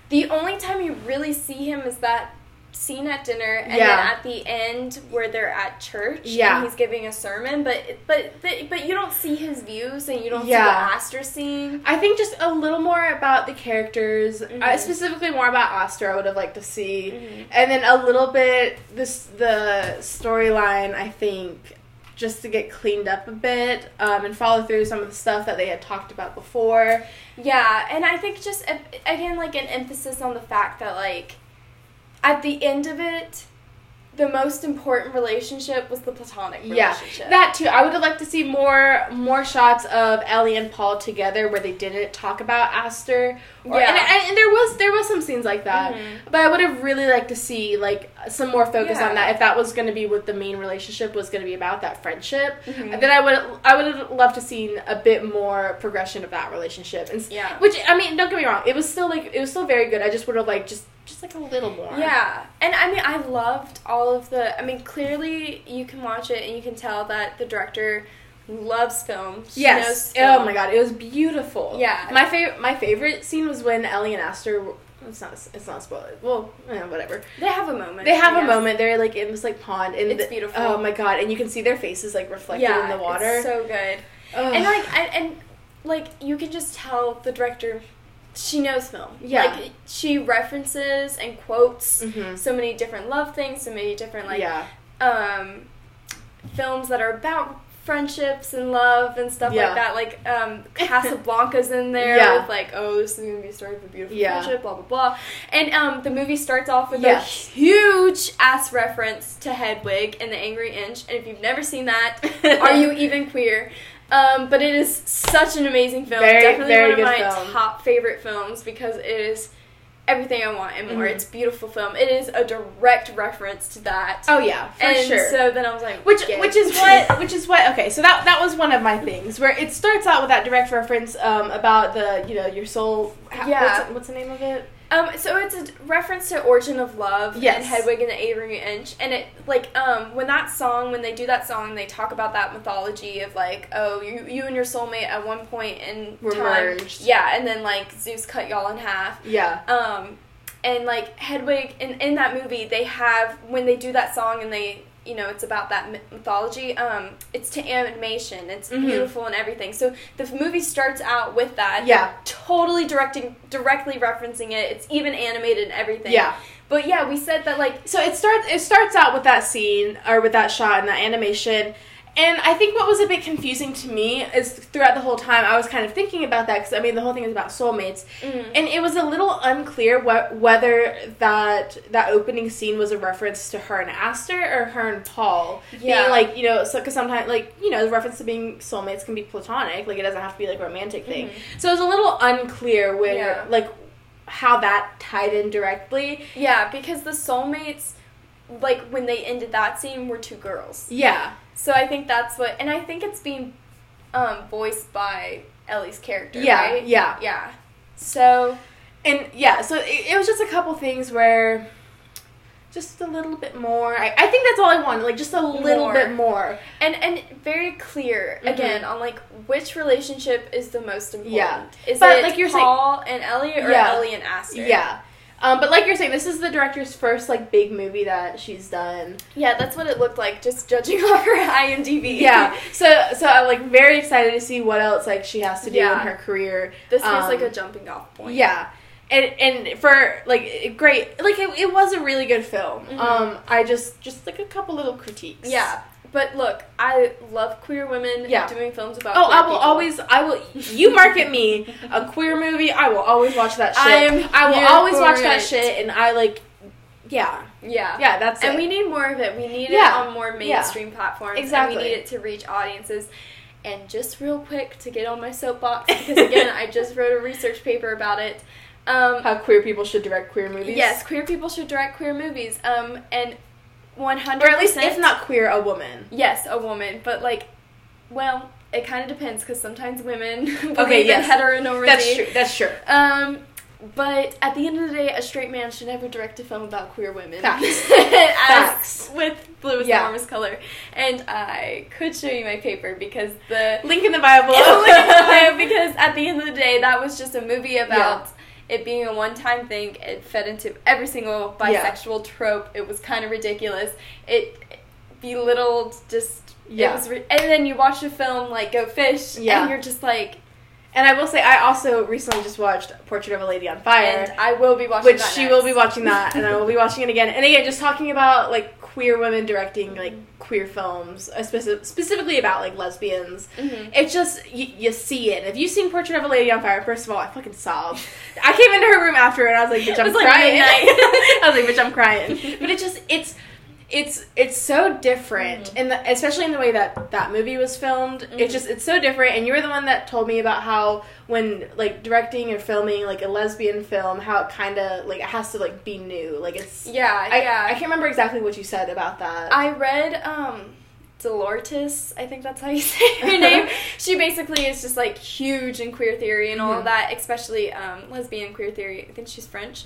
The only time you really see him is that scene at dinner, and Yeah. then at the end where they're at church, Yeah. and he's giving a sermon. But but but, but you don't see his views, and you don't Yeah. see what Aster's seeing. I think just a little more about the characters, uh, Mhm. specifically more about Aster. I would have liked to see, Mhm. and then a little bit this the storyline. I think just to get cleaned up a bit um, and follow through some of the stuff that they had talked about before. Yeah, and I think just uh, again like an emphasis on the fact that like at the end of it, the most important relationship was the platonic relationship. Yeah, that too. I would have liked to see more more shots of Ellie and Paul together where they didn't talk about Aster. Or, Yeah. and, and, and there was there was some scenes like that, Mhm. but I would have really liked to see like some more focus Yeah. on that. If that was going to be what the main relationship was going to be about, that friendship, Mhm. then I would I would have loved to seen a bit more progression of that relationship. And, Yeah. which I mean, don't get me wrong, it was still like it was still very good. I just would have like just just like a little more. Yeah, and I mean, I loved all of the. I mean, clearly you can watch it and you can tell that the director loves film. She Yes. knows Oh my god, it was beautiful. Yeah. My favorite my favorite scene was when Ellie and Aster. It's not. It's not spoiled. Well, eh, whatever. They have a moment. They have I a moment. They're like in this like pond, and It's the- beautiful. Oh my god! And you can see their faces like reflected Yeah, in the water. It's so good. Ugh. And like, and, and like, you can just tell the director. She knows film. Yeah. Like she references and quotes Mhm. so many different love things, so many different like yeah, um, films that are about friendships and love and stuff Yeah. like that. Like um, Casablanca's in there Yeah. with like, oh, this is gonna be a story of a beautiful Yeah. friendship, blah blah blah. And um, the movie starts off with Yes. a huge ass reference to Hedwig and the Angry Inch. And if you've never seen that, are you even queer? Um, but it is such an amazing film. Very, Definitely one of my film. top favorite films because it is everything I want and more. Mhm. It's beautiful film. It is a direct reference to that. oh yeah, for and sure. so then I was like, which which is what which is what okay so that that was one of my things where it starts out with that direct reference um, about the you know your soul Yeah. what's, what's the name of it Um, so it's a reference to Origin of Love Yes. and Hedwig and the Angry Inch, and it like um when that song when they do that song they talk about that mythology of like oh you you and your soulmate at one point in Were time merged. yeah and then like Zeus cut y'all in half yeah um and like Hedwig in in that movie they have when they do that song and they you know it's about that mythology um it's to animation it's Mhm. beautiful and everything so the movie starts out with that Yeah. totally directing directly referencing it it's even animated and everything yeah but yeah we said that like so it starts it starts out with that scene or with that shot and that animation And I think what was a bit confusing to me is throughout the whole time I was kind of thinking about that because I mean the whole thing is about soulmates, Mhm. and it was a little unclear wh- whether that that opening scene was a reference to her and Aster or her and Paul Yeah. being like you know so because sometimes like you know the reference to being soulmates can be platonic like it doesn't have to be like a romantic thing. So it was a little unclear where Yeah. like how that tied in directly. Yeah, because the soulmates, like when they ended that scene, were two girls. Yeah. So I think that's what, and I think it's being um, voiced by Ellie's character. Yeah, right? yeah. yeah. So And yeah, so it, it was just a couple things where just a little bit more. I, I think that's all I wanted, like just a little More. bit more. and and very clear Mhm. again on like which relationship is the most important. Yeah. Is But, it like you're saying- Paul and Ellie or Yeah. Ellie and Aster? Yeah. Um, but like you're saying, this is the director's first like big movie that she's done. Yeah, that's what it looked like, just judging off her IMDb. Yeah. So so I'm like very excited to see what else like she has to do Yeah. in her career. this feels Um, like a jumping off point. Yeah. And and for like great like it, it was a really good film. Mhm. Um I just just like a couple little critiques. Yeah. But look, I love queer women Yeah. doing films about Oh, I will people. always. I will. You market me a queer movie. I will always watch that shit. I'm I will always watch that shit, and I like. Yeah, Yeah. yeah, that's And it. we need more of it. We need Yeah. it on more Yeah. mainstream platforms. Exactly. And we need it to reach audiences. And just real quick to get on my soapbox, because again, I just wrote a research paper about it. Um, how queer people should direct queer movies. yes, queer people should direct queer movies. Um, and 100%. or at least if not queer, a woman. Yes, a woman. But, like, well, it kind of depends, because sometimes women believe Okay, in yes. heteronormativity. That's true. That's true. Um, but at the end of the day, a straight man should never direct a film about queer women. Facts. Facts. with blue is Yeah. the warmest color. And I could show you my paper because the Link in the Bible. Link in the bio because at the end of the day, that was just a movie about it being a one-time thing. It fed into every single Yeah. bisexual trope. It was kind of ridiculous. It belittled just. Yeah. It was re- and then you watch a film like Go Fish, Yeah. and you're just like, and I will say, I also recently just watched Portrait of a Lady on Fire. and I will be watching that. which she next. will be watching that and I will be watching it again. And again, just talking about like queer women directing like queer films, uh, speci- specifically about like lesbians. Mhm. It just you, you see it. If you've seen Portrait of a Lady on Fire, first of all, I fucking sobbed. I came into her room after and I was like, bitch, I'm was, like, crying. I was like, bitch, I'm crying. But it just it's it's it's so different Mhm. and the, especially in the way that that movie was filmed Mhm. it's just it's so different and you were the one that told me about how when like directing or filming like a lesbian film how it kind of like it has to like be new like it's Yeah, I, yeah. I can't remember exactly what you said about that I read um Dolores, I think that's how you say her name. She basically is just like huge in queer theory and all Mhm. of that, especially um, lesbian queer theory. I think she's French.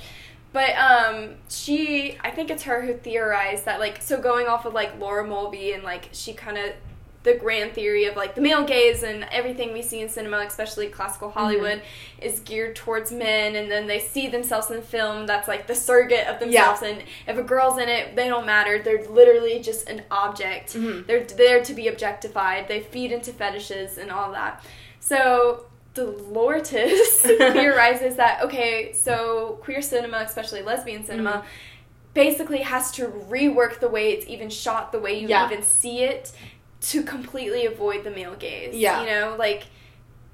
But um, she, I think it's her who theorized that, like, so going off of like Laura Mulvey and like she kind of the grand theory of like the male gaze and everything we see in cinema, especially classical Hollywood, is geared towards men, and then they see themselves in film that's like the surrogate of themselves. And if a girl's in it, they don't matter. They're literally just an object. Mhm. They're there to be objectified. They feed into fetishes and all that. So Dolores theorizes that okay, so queer cinema, especially lesbian cinema, Mhm. basically has to rework the way it's even shot, the way you Yeah. even see it, to completely avoid the male gaze. Yeah. You know, like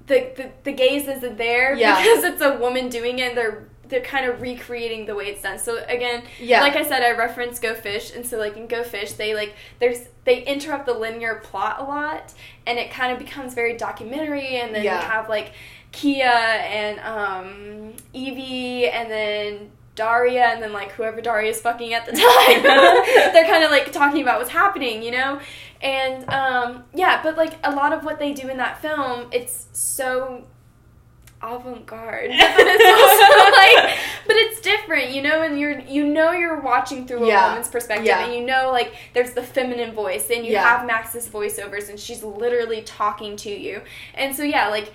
the the, the gaze isn't there Yeah. because it's a woman doing it. They're they're kind of recreating the way it's done. So again, yeah like I said, I reference Go Fish, and so like in Go Fish, they like there's they interrupt the linear plot a lot, and it kind of becomes very documentary, and then Yeah. you have like Kia and um, Evie, and then Daria, and then like whoever Daria is fucking at the time. They're kind of like talking about what's happening, you know, and um, yeah, but like a lot of what they do in that film, it's so avant-garde but it's also like but it's different you know and you're you know you're watching through a Yeah. woman's perspective Yeah. and you know like there's the feminine voice and you Yeah. have max's voiceovers and she's literally talking to you and so yeah like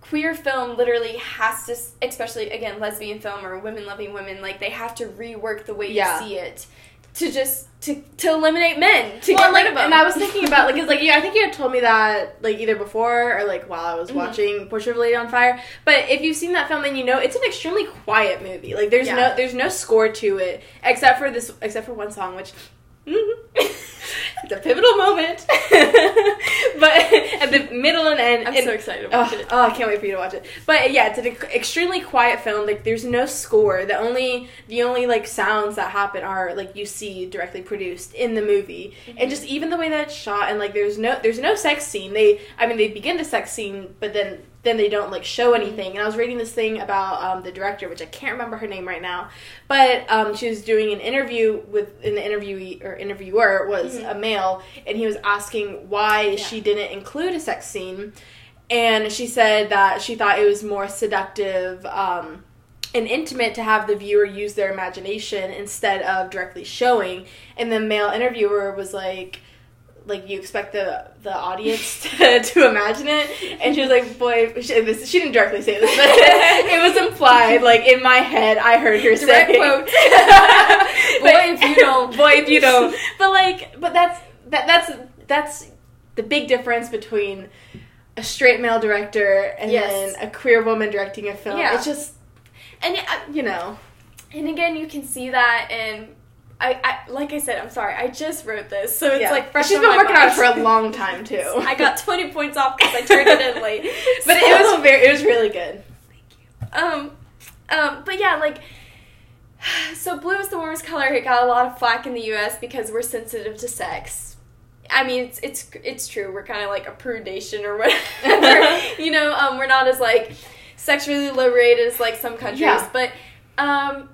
queer film literally has to especially again lesbian film or women loving women like they have to rework the way you see it to just to to eliminate men to well, get like, rid of them and I was thinking about like, cause like yeah, I think you had told me that like either before or like while I was Mhm. watching Portrait of a Lady on Fire. But if you've seen that film, then you know it's an extremely quiet movie. Like there's Yeah. no there's no score to it except for this except for one song, which Mm-hmm. it's a pivotal moment. but at the middle and end, I'm and- so excited to oh, watch Oh, it. oh, I can't wait for you to watch it. But yeah, it's an extremely quiet film. Like there's no score. The only the only like sounds that happen are like you see directly produced in the movie. And mm-hmm. just even the way that it's shot and like there's no there's no sex scene. They I mean they begin the sex scene, but then then they don't like show anything. And I was reading this thing about um, the director, which I can't remember her name right now, but um, she was doing an interview with, the interviewee or interviewer was Mhm. a male, and he was asking why she didn't include a sex scene, and she said that she thought it was more seductive. Um, and intimate to have the viewer use their imagination instead of directly showing. And the male interviewer was like, like you expect the the audience to, to imagine it and she was like boy she, this, she didn't directly say this but it was implied like in my head i heard her Direct say quote. Boy, if you don't. boy if you don't but like but that's that that's that's the big difference between a straight male director and Yes. then a queer woman directing a film Yeah. it's just And uh, you know and again, you can see that in. I, I like I said, I'm sorry. I just wrote this, so it's yeah. like fresh. she's been working on it for a long time too I got 20 points off because I turned it in late. but it was very it was really good Thank you. Um, um, but yeah, like, so blue is the warmest color. It got a lot of flack in the U.S. because we're sensitive to sex. I mean, it's it's it's true. We're kind of like a prude nation or whatever. you know, um, we're not as like sexually liberated as like some countries, Yeah. but um,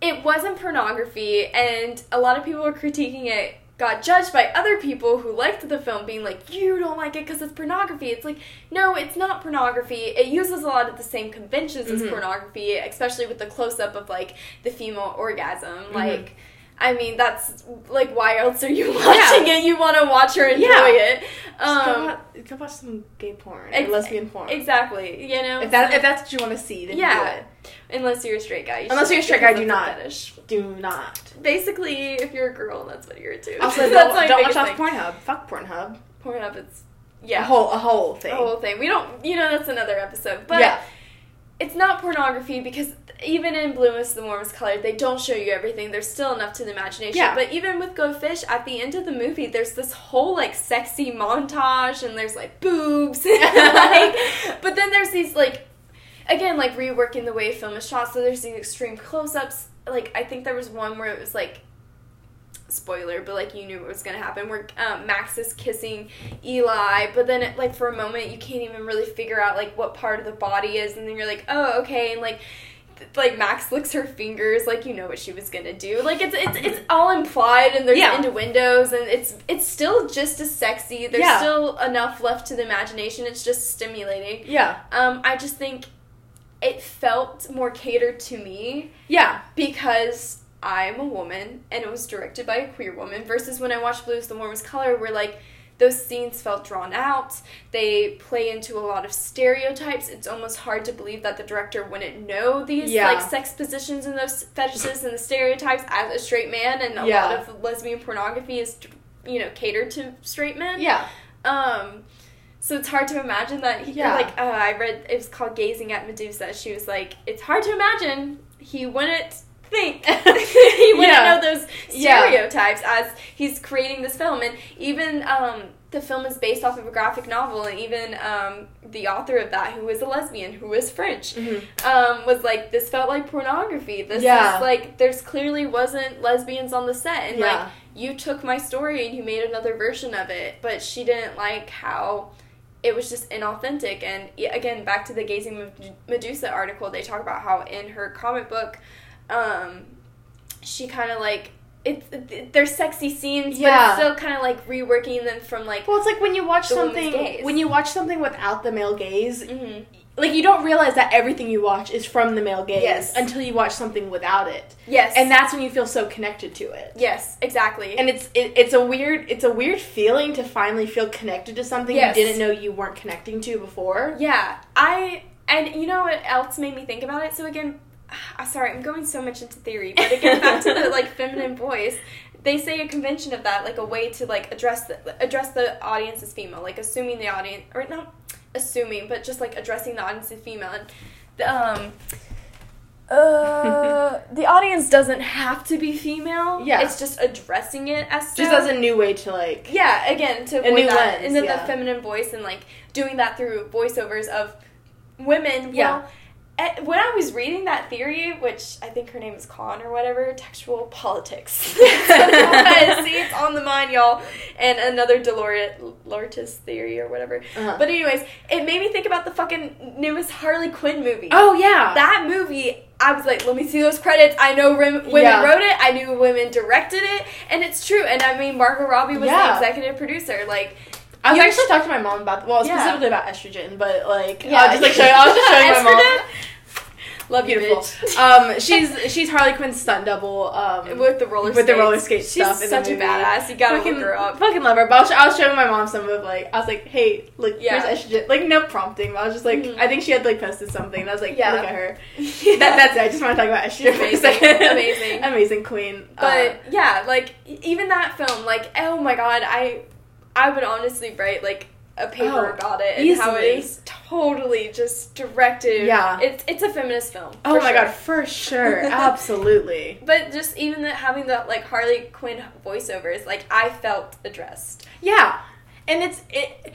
it wasn't pornography, and a lot of people were critiquing it. Got judged by other people who liked the film, being like, "You don't like it because it's pornography." It's like, no, it's not pornography. It uses a lot of the same conventions as Mhm. pornography, especially with the close up of like the female orgasm. Mm-hmm. Like, I mean, that's like, why else are you watching it? You want to watch her enjoy Yeah. it. Just go, Um, watch, go watch some gay porn or ex- lesbian porn exactly. You know, if that if that's what you want to see then Yeah. do it unless you're a straight guy. You Unless you're a straight guy, do not. Fetish. do not Basically, if you're a girl, that's what you're into. also that's don't, my don't watch off. Pornhub fuck Pornhub Pornhub, it's yeah, a whole a whole thing A whole thing. We don't, you know, that's another episode. But yeah it's not pornography because even in Blue is the warmest color, they don't show you everything. There's still enough to the imagination. Yeah. But even with Go Fish, at the end of the movie, there's this whole like sexy montage and there's like boobs. like, but then there's these like, again, like reworking the way film is shot. So there's these extreme close ups. Like, I think there was one where it was like, spoiler, but like you knew what was gonna happen. Where um, Max is kissing Ely, but then it, like for a moment you can't even really figure out like what part of the body is, and then you're like, oh okay, and like. th- Like Max licks her fingers, like you know what she was gonna do. Like it's it's it's all implied, and there's Yeah. innuendos, and it's it's still just as sexy. There's Yeah. still enough left to the imagination. It's just stimulating. yeah Um, I just think it felt more catered to me yeah because I'm a woman and it was directed by a queer woman versus when I watched Blues the Warmest Color where like those scenes felt drawn out. They play into a lot of stereotypes. It's almost hard to believe that the director wouldn't know these Yeah. like sex positions and those fetishes and the stereotypes as a straight man and a Yeah. lot of lesbian pornography is you know catered to straight men. yeah Um, so it's hard to imagine that. He, Yeah. Like uh, I read, it was called "Gazing at Medusa." She was like, "It's hard to imagine he wouldn't think he wouldn't Yeah. know those Yeah. stereotypes as he's creating this film." And even um, the film is based off of a graphic novel, and even um, the author of that, who was a lesbian, who was French, Mhm. um, was like, "This felt like pornography. This Yeah. is like, there's clearly wasn't lesbians on the set, and like." you took my story and you made another version of it, but she didn't like how it was just inauthentic. And again, back to the Gazing Medusa article, they talk about how in her comic book, um, she kind of like it's it, there's sexy scenes, but Yeah. it's still kind of like reworking them from like. well it's like when you watch something when you watch something without the male gaze Mhm. like you don't realize that everything you watch is from the male gaze Yes. until you watch something without it Yes, and that's when you feel so connected to it yes, exactly. and it's it, it's a weird it's a weird feeling to finally feel connected to something Yes. you didn't know you weren't connecting to before Yeah, I and you know what else made me think about it? So again, I'm sorry, I'm going so much into theory, but again, back to the like feminine voice. They say a convention of that, like a way to like address the address the audience as female, like assuming the audience or not assuming, but just like addressing the audience as female. And the, um, Uh, the audience doesn't have to be female. Yeah. It's just addressing it as Just as a new way to like. Yeah, again, to A avoid new that. lens, and then yeah. the feminine voice and like doing that through voiceovers of women. Yeah. Well, when I was reading that theory, which I think her name is Con or whatever, textual politics. See, it's on the mind, y'all. And another Dolores Lortis theory or whatever. Uh-huh. But anyways, it made me think about the fucking newest Harley Quinn movie. oh yeah. That movie, I was like, let me see those credits. I know rem- women Yeah. wrote it. I knew women directed it, and it's true. And I mean, Margot Robbie was Yeah. the executive producer. Like, I was You- actually talking to my mom about well, Yeah. specifically about estrogen, but like Yeah. I was just like showing, I was just showing my mom. Love you, Beautiful. bitch. Um, she's she's Harley Quinn's stunt double. Um, with the roller with the roller skate She's stuff such a badass. You gotta fucking, look her up. Fucking love her. But I was, I was showing my mom some of like I was like, hey, look, Yeah. here's estrogen. Like no prompting. But I was just like, Mhm. I think she had like posted something, and I was like, Yeah. look at her. Yeah. That, that's it. I just want to talk about estrogen for a Amazing. second. Amazing. amazing queen. But Uh, yeah, like even that film, like oh my god, I I would honestly write like a paper Oh, about it and how it is totally just directed. Yeah. it's it's a feminist film. oh my sure. god, for sure, absolutely. But just even the, having the like Harley Quinn voiceovers, like I felt addressed. Yeah, and it's it.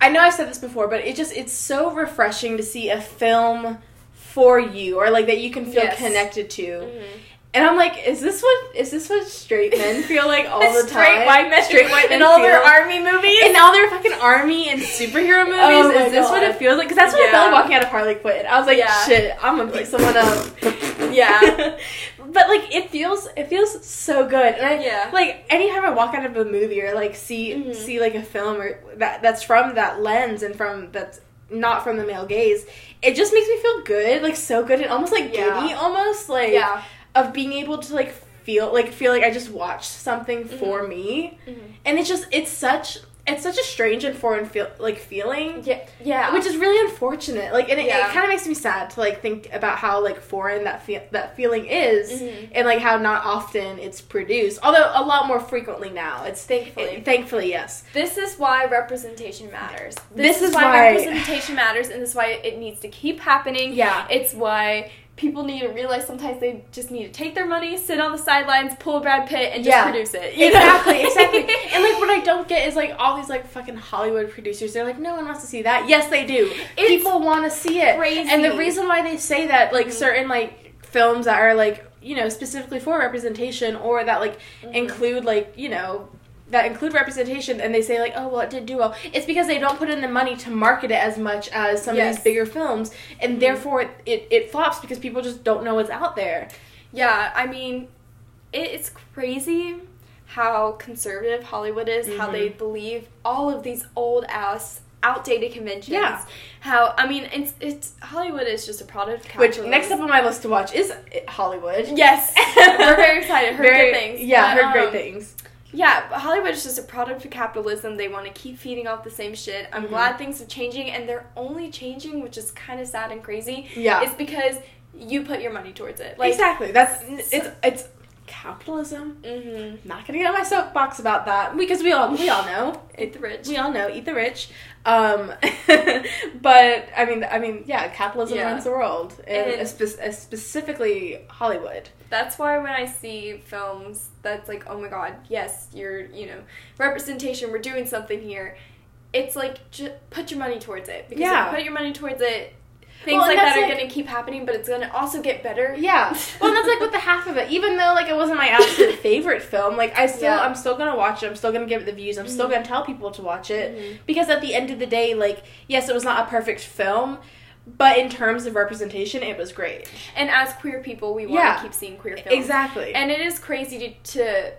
I know I've said this before, but it just it's so refreshing to see a film for you or like that you can feel Yes. connected to. Mm-hmm. And I'm like, is this what is this what straight men feel like all the Straight time? Straight white men, straight white men in all their army movies. in all their fucking army and superhero movies. Oh is this what it feels like? Because that's what I felt like walking out of Harley Quinn. I was like, Yeah. shit, I'm gonna beat someone up. Yeah. but like it feels it feels so good. And I, Yeah. like anytime I walk out of a movie or like see Mhm. see like a film or that that's from that lens and from that's not from the male gaze, it just makes me feel good, like so good and almost like Yeah. giddy, almost like yeah. Of being able to like feel like feel like I just watched something for me, and it's just it's such it's such a strange and foreign feel like feeling. Yeah. Yeah. Which is really unfortunate. Like, and it, Yeah. it kind of makes me sad to like think about how like foreign that feel that feeling is, Mhm. and like how not often it's produced. Although a lot more frequently now. It's Thankfully. it- thankfully, yes. This is why representation matters. This is why, why- representation matters, and this is why it needs to keep happening. Yeah. It's why people need to realize sometimes they just need to take their money, sit on the sidelines, pull a Brad Pitt, and just Yeah. produce it. you know? Exactly, exactly. and like what I don't get is like all these like fucking Hollywood producers. They're like, no one wants to see that. Yes, they do. It's People want to see it. crazy. And the reason why they say that, like Mhm. certain like films that are like you know specifically for representation or that like Mhm. include like you know that include representation and they say like oh well it did do well it's because they don't put in the money to market it as much as some of these bigger films and Mhm. therefore it, it, it flops because people just don't know what's out there Yeah, I mean, it, it's crazy how conservative Hollywood is, how Mhm. they believe all of these old ass, outdated conventions. Yeah. How I mean, it's it's Hollywood is just a product of which next up on my list to watch is Hollywood Yes, we're very excited. Heard Very- good things. yeah But, heard great um, things Yeah, Hollywood is just a product of capitalism. They want to keep feeding off the same shit. I'm Mhm. glad things are changing, and they're only changing, which is kind of sad and crazy. yeah It's because you put your money towards it. Like, exactly that's it's it's capitalism mm-hmm. not gonna get on my soapbox about that because we all we all know Eat the rich. we all know eat the rich um but i mean i mean yeah capitalism Yeah. runs the world and, And- espe- uh, specifically hollywood That's why when I see films that's like, oh my god, yes, you're, you know, representation, we're doing something here. It's like, ju- put your money towards it. Because Yeah. if you put your money towards it, things Well, like that that's are like- going to keep happening, but it's going to also get better. yeah well that's like with the half of it even though like it wasn't my absolute favorite film like i still Yeah. i'm still gonna watch it i'm still gonna give it the views i'm still Mhm. gonna tell people to watch it Mhm. because at the end of the day like yes it was not a perfect film but in terms of representation it was great And as queer people, we want Yeah. to keep seeing queer films. exactly And it is crazy to, to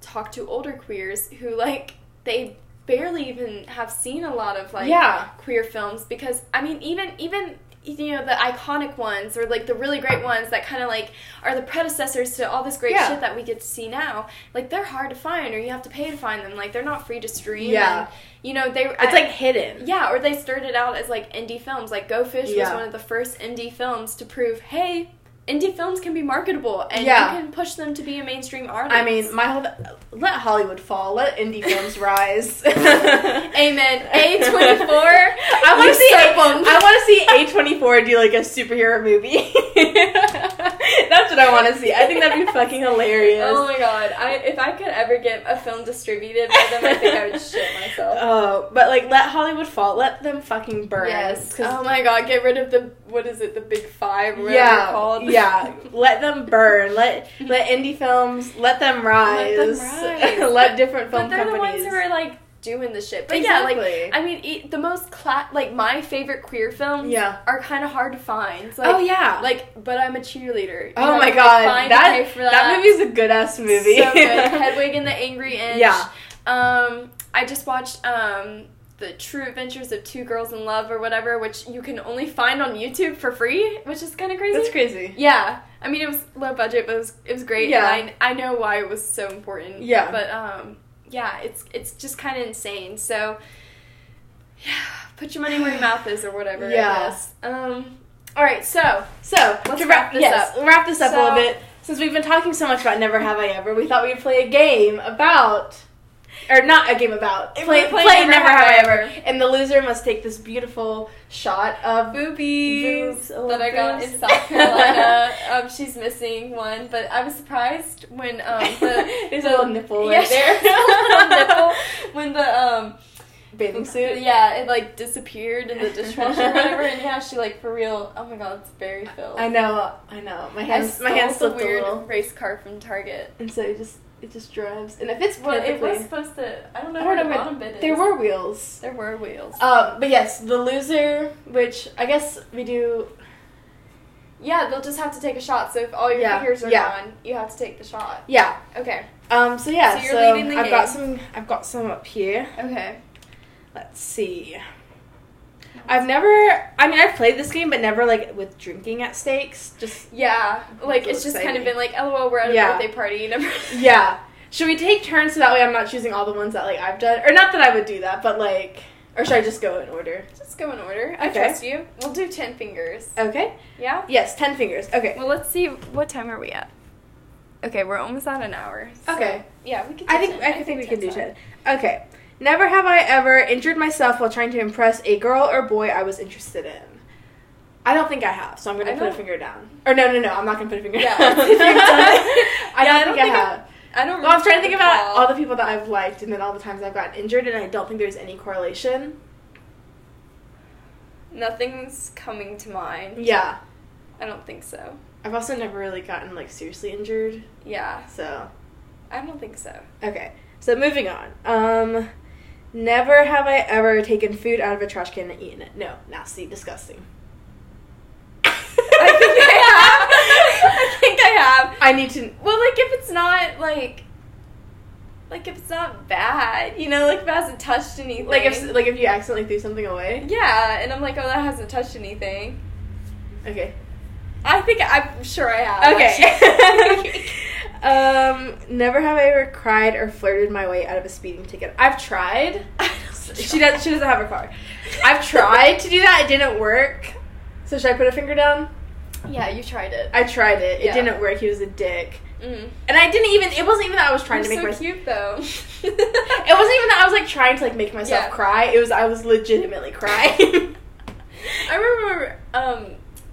talk to older queers who, like, they barely even have seen a lot of, like, yeah. queer films because I mean even even you know the iconic ones or like the really great ones that kind of like are the predecessors to all this great Yeah. shit that we get to see now like they're hard to find or you have to pay to find them. Like they're not free to stream Yeah. and, you know they it's like hidden. Yeah or they started out as like indie films. Like Go Fish was one of the first indie films to prove hey indie films can be marketable and Yeah. you can push them to be a mainstream artist. I mean, my whole let Hollywood fall, let indie films rise. Amen. A twenty four. I want to see. I want to see A twenty four do like a superhero movie. That's what I want to see. I think that'd be fucking hilarious. Oh my god! I if I could ever get a film distributed by them, I think I would shit myself. Oh, but like let Hollywood fall. Let them fucking burn. Yes. 'Cause- Oh my god! Get rid of the what is it? The big five. Or whatever yeah, called. yeah. Let them burn. Let let indie films let them rise. Let them rise. let different film But they're companies. the ones who are like doing the shit. But yeah, Exactly. like I mean, the most cla- like my favorite queer films Yeah. are kind of hard to find. It's like, oh yeah. Like, but I'm a cheerleader. You oh my god. That for that movie's a good ass movie. So good. Hedwig and the Angry Inch. Yeah. Um, I just watched um the True Adventures of Two Girls in Love or whatever, which you can only find on YouTube for free, which is kind of crazy. That's crazy. Yeah, I mean it was low budget, but it was it was great. Yeah. and I I know why it was so important. Yeah. but um, yeah, it's it's just kind of insane. So, yeah, put your money where your mouth is, or whatever. Yeah. Um. All right, so So Let's to wrap this yes, up. wrap this up a little bit. Since we've been talking so much about Never Have I Ever, we thought we'd play a game about, or not a game about. Play, play, play Never, Have I Ever, and the loser must take this beautiful shot of boobies Boobs, that I got boobs. in South Carolina. um, she's missing one, but I was surprised when um the There's the, a little nipple yeah, there. a nipple when the um bathing suit. yeah it like disappeared in the dishwasher or whatever, and yeah she like for real. Oh my god, it's very filled. I know, I know. My hands, my hands slipped a weird little, race car from Target. and so it just it just drives, and it fits Well, it was supposed to. I don't know I where don't the know, bottom bit is. there were wheels. there were wheels. Um, but yes, the loser, which I guess we do. yeah, they'll just have to take a shot. So if all your Yeah, fingers are yeah. gone, you have to take the shot. Yeah. Okay. Um. So yeah. So So, the I've got some. I've got some up here. Okay. Let's see. I've never. I mean, I've played this game, but never like with drinking at stakes. Just Yeah, like So it's just kind of been like, lol, we're at a Yeah. birthday party. Never. yeah. Should we take turns so that way I'm not choosing all the ones that like I've done, or not that I would do that, but like, or should I just go in order? Just go in order. I Okay. trust you. We'll do ten fingers. Okay. Yeah. Yes, ten fingers. Okay. Well, let's see. What time are we at? Okay, we're almost at an hour. so- Okay. Yeah, we can. I think 10. I think we can do 10's ten. Okay. Never have I ever injured myself while trying to impress a girl or boy I was interested in. I don't think I have, so I'm gonna I put a don't- finger down. Or no, no, no, I'm not gonna put a finger Yeah, down. if you've done. I Yeah, don't think I, have. I don't. Well, I'm trying to think about all the people that I've liked and then all the times I've gotten injured, and I don't think there's any correlation. Nothing's coming to mind. Yeah. I don't think so. I've also never really gotten like seriously injured, Yeah, so I don't think so. okay. So moving on. Um, never have I ever taken food out of a trash can and eaten it. No, nasty, disgusting. I think I have. I think I have. I need to. Well, like if it's not like, like if it's not bad, you know, like if it hasn't touched anything. Like if like if you accidentally threw something away. yeah, and I'm like, oh, that hasn't touched anything. Okay. I think I'm sure I have. Okay. um, never have I ever cried or flirted my way out of a speeding ticket. I've tried. She does. She doesn't have a car. I've tried to do that. It didn't work. So should I put a finger down? yeah, you tried it. I tried it. It Yeah. didn't work. He was a dick. Mm. And I didn't even. It wasn't even that I was trying You're to make so myself. cute though. It wasn't even that I was like trying to like make myself Yeah. cry. It was I was legitimately crying. I remember um,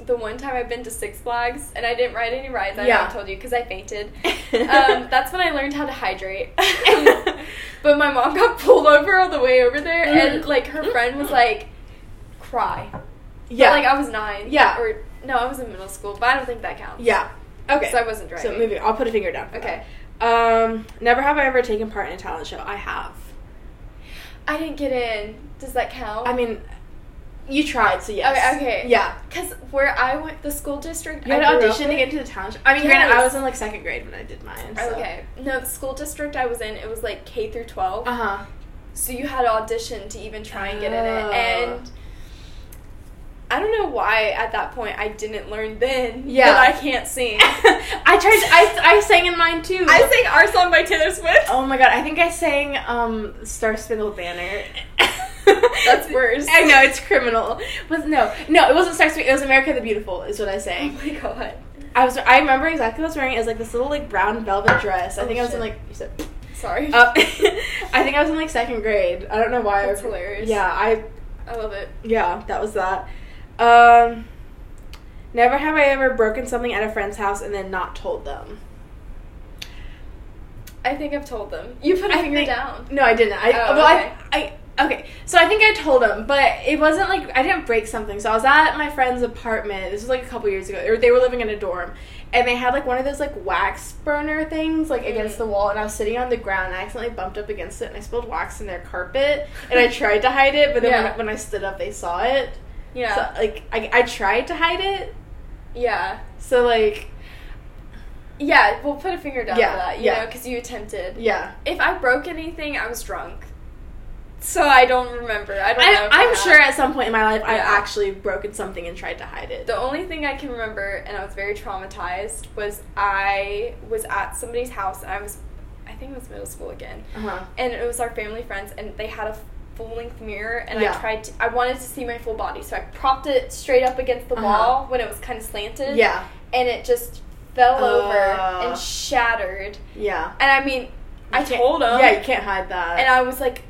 the one time I've been to Six Flags and I didn't ride any rides. I Yeah. told you because I fainted. um, that's when I learned how to hydrate. but my mom got pulled over all the way over there, and Mhm. like her friend was like, "Cry." yeah. But, like I was nine. Yeah. Or no, I was in middle school, but I don't think that counts. yeah. Okay. So I wasn't driving. So moving. I'll put a finger down. Okay. that. Um, never have I ever taken part in a talent show. I have. I didn't get in. Does that count? I mean, you tried, so yes. Okay, okay. Yeah. Because where I went, the school district. You had I to grew up audition to get into the talent. I mean, granted, I was in like second grade when I did mine. So. Okay. No, the school district I was in, it was like K through 12. Uh huh. So you had to audition to even try and get in it. Oh. And I don't know why at that point I didn't learn then Yeah. that I can't sing. I tried. I, I sang in mine too. I sang our song by Taylor Swift. Oh my god! I think I sang um "Star Spangled Banner." That's worse. I know it's criminal. Was no, no, it wasn't Spangled. It was "America the Beautiful." Is what I Oh my god. I was I remember exactly what I was wearing. It was like this little like brown velvet dress. I Oh, think I was in like you said. Sorry. Uh, I think I was in like second grade. I don't know why. That's I, hilarious. Yeah, I I love it. yeah that was that. Um, never have I ever broken something at a friend's house and then not told them. I think I've told them. You put a I finger think- down. No, I didn't. I Oh, well, okay. I, I okay. So I think I told him, but it wasn't like I didn't break something. So I was at my friend's apartment. This was like a couple years ago. They were living in a dorm, and they had like one of those like wax burner things like against Mm. the wall. And I was sitting on the ground. and I accidentally bumped up against it, and I spilled wax in their carpet. And I tried to hide it, but then Yeah. when, when I stood up, they saw it. Yeah. So like I, I tried to hide it. yeah. So like Yeah, we'll put a finger down Yeah, for that, you yeah. know, because you attempted. yeah. If I broke anything, I was drunk. So I don't remember. I don't know. I, I I'm have. sure at some point in my life I've actually broken something and tried to hide it. The only thing I can remember, and I was very traumatized, was I was at somebody's house, and I was, I think it was middle school again, Uh-huh. and it was our family friends, and they had a full length mirror, and Yeah. I tried to, I wanted to see my full body, so I propped it straight up against the Uh-huh. wall when it was kind of slanted, Yeah. and it just fell over Uh. and shattered, Yeah. and I mean, I You can't- told him, Yeah, you can't hide that. and I was like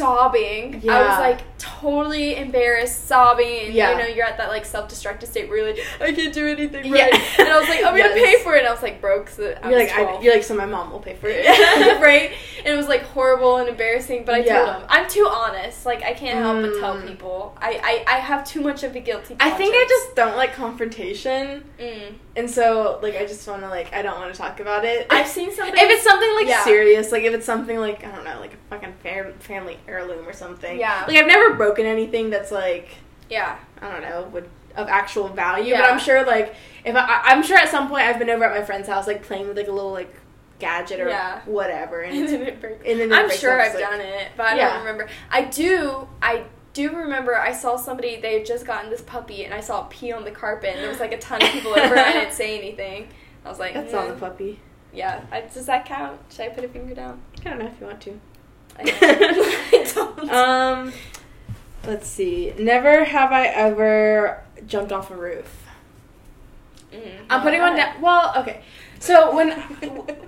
sobbing. I was like totally embarrassed, sobbing. And, Yeah. You know, you're at that like self-destructive state where you're like, I can't do anything Yeah. right. And I was like, I'm gonna pay for it. And I was like broke. So I you're like, I, 12. you're like, so my mom will pay for it. right? And it was like horrible and embarrassing. But I Yeah. told him I'm too honest. Like I can't help but tell Mm. people. I, I I have too much of a guilty. I think I just don't like confrontation, Mm. and so like I just want to like I don't want to talk about it. I've seen something. if it's something like Yeah. serious, like if it's something like I don't know, like a fucking fam- family heirloom or something. Yeah. Like I've never broken anything that's like yeah. I don't know would of actual value, but I'm sure like if I, I'm sure at some point I've been over at my friend's house like playing with like a little like gadget or Yeah. whatever, and, And then it breaks. and then it I'm breaks sure I've like- done it, but I Yeah. don't remember. I do. I do remember. I saw somebody. They had just gotten this puppy, and I saw it pee on the carpet. And there was like a ton of people over. and I didn't say anything. I was like, That's on the "Mm, puppy. Yeah. I, does that count? Should I put a finger down? I don't know if you want to. I don't. Um, let's see. Never have I ever jumped off a roof. Mm, I'm putting one down. Well, okay. So when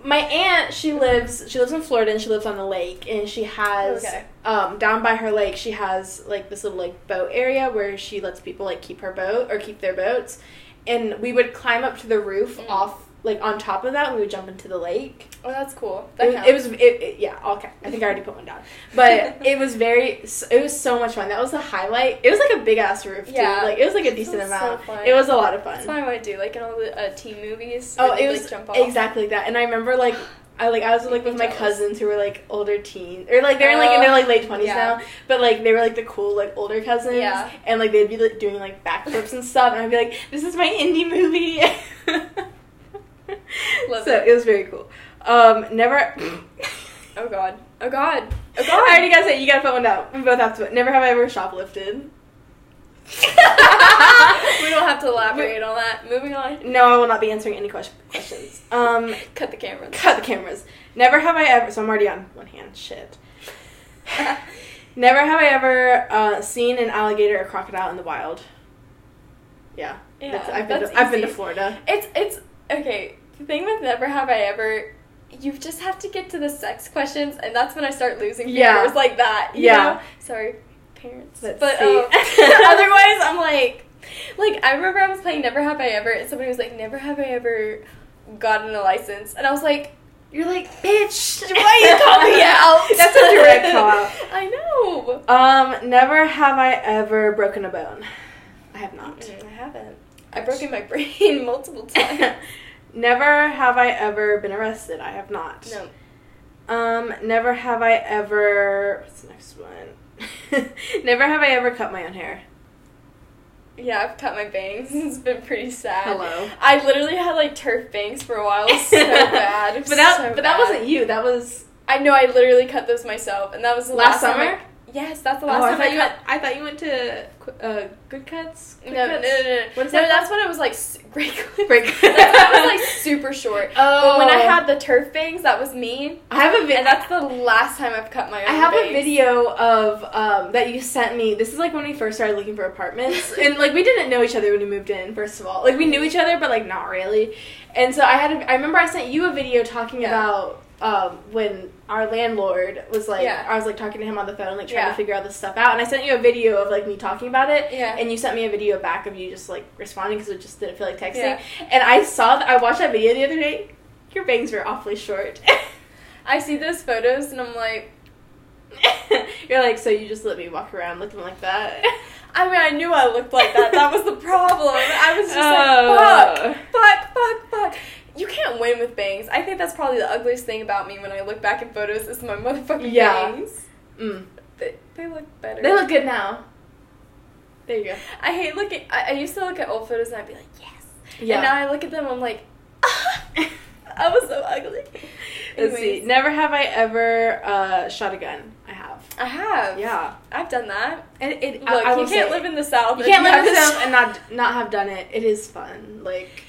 my aunt, she lives, she lives in Florida and she lives on the lake, and she has, Okay. um, down by her lake, she has like this little like boat area where she lets people like keep her boat or keep their boats, and we would climb up to the roof Mm. off like on top of that, we would jump into the lake. Oh, that's cool. That It, counts. it was it, it- yeah okay I think I already put one down but it was very it was so much fun that was the highlight it was like a big ass roof too Yeah. like it was like a decent so amount fun. it was a lot of fun That's what I would do, like in all the uh, teen movies. oh it like, was jump off. exactly like that and I remember like I like I was like with my cousins who were like older teens or like they're in, like in their like late twenties Yeah. now but like they were like the cool like older cousins Yeah. and like they'd be like doing like backflips and stuff and I'd be like this is my indie movie Love so it. it was very cool um never Oh god. Oh god. Oh I god. already gotta say, you gotta put one down. We both have to. Never have I ever shoplifted. we don't have to elaborate on that. Moving on. No, I will not be answering any question- questions. Um, Cut the camera. cut the cameras. Never have I ever. So I'm already on one hand. Shit. Never have I ever uh, seen an alligator or crocodile in the wild. Yeah, Yeah, I've been. To, I've been to. Florida. It's it's okay. The thing with never have I ever, you just have to get to the sex questions, and that's when I start losing Yeah. like that. you Yeah. know? Sorry, parents. Let's but see. um, otherwise, I'm like, like I remember I was playing Never Have I Ever, and somebody was like, Never have I ever gotten a license, and I was like. You're like, bitch. Why you call me out? That's a direct call out. I know. Um, never have I ever broken a bone. I have not. Mm, I haven't. I've broken my brain multiple times. Never have I ever been arrested. I have not. no. Um, never have I ever. What's the next one? never have I ever cut my own hair. Yeah, I've cut my bangs. It's been pretty sad. Hello. I literally had like turf bangs for a while. It was so bad. But that, so but that wasn't you. That was I know. I literally cut those myself, and that was the last, last, time summer. I- Yes, that's the Oh, last I time thought I you. cut. Went, I thought you went to uh, Good Cuts. No, Quick no, no, no. What is no, that that's when it was like great. Break. that was like super short. Oh, But when I had the turf bangs, that was me. I have a video. And that's the last time I've cut my own I have bangs. a video of um, that you sent me. This is like when we first started looking for apartments, and like we didn't know each other when we moved in. First of all, like we knew each other, but like not really. And so I had. A, I remember I sent you a video talking Yeah. about um, when our landlord was like. Yeah. I was like talking to him on the phone, like trying Yeah. to figure all this stuff out. And I sent you a video of like me talking about it. Yeah. And you sent me a video back of you just like responding because it just didn't feel like texting. Yeah. And I saw that. I watched that video the other day. Your bangs were awfully short. I see those photos and I'm like, You're like, so you just let me walk around looking like that? I mean, I knew I looked like that. That was the problem. I was just Oh. like, fuck, fuck, fuck, fuck. You can't win with bangs. I think that's probably the ugliest thing about me when I look back at photos is my motherfucking Yeah. bangs. Mm. They, they look better. They look good now. There you go. I hate looking. I, I used to look at old photos and I'd be like, yes. Yeah. And now I look at them, I'm like, I was so ugly. Let's see. Never have I ever uh, shot a gun. I have. I have. Yeah. I've done that. And it. Look, I, I you can't live in the South. You can't live in the South and not not have done it. It is fun. Like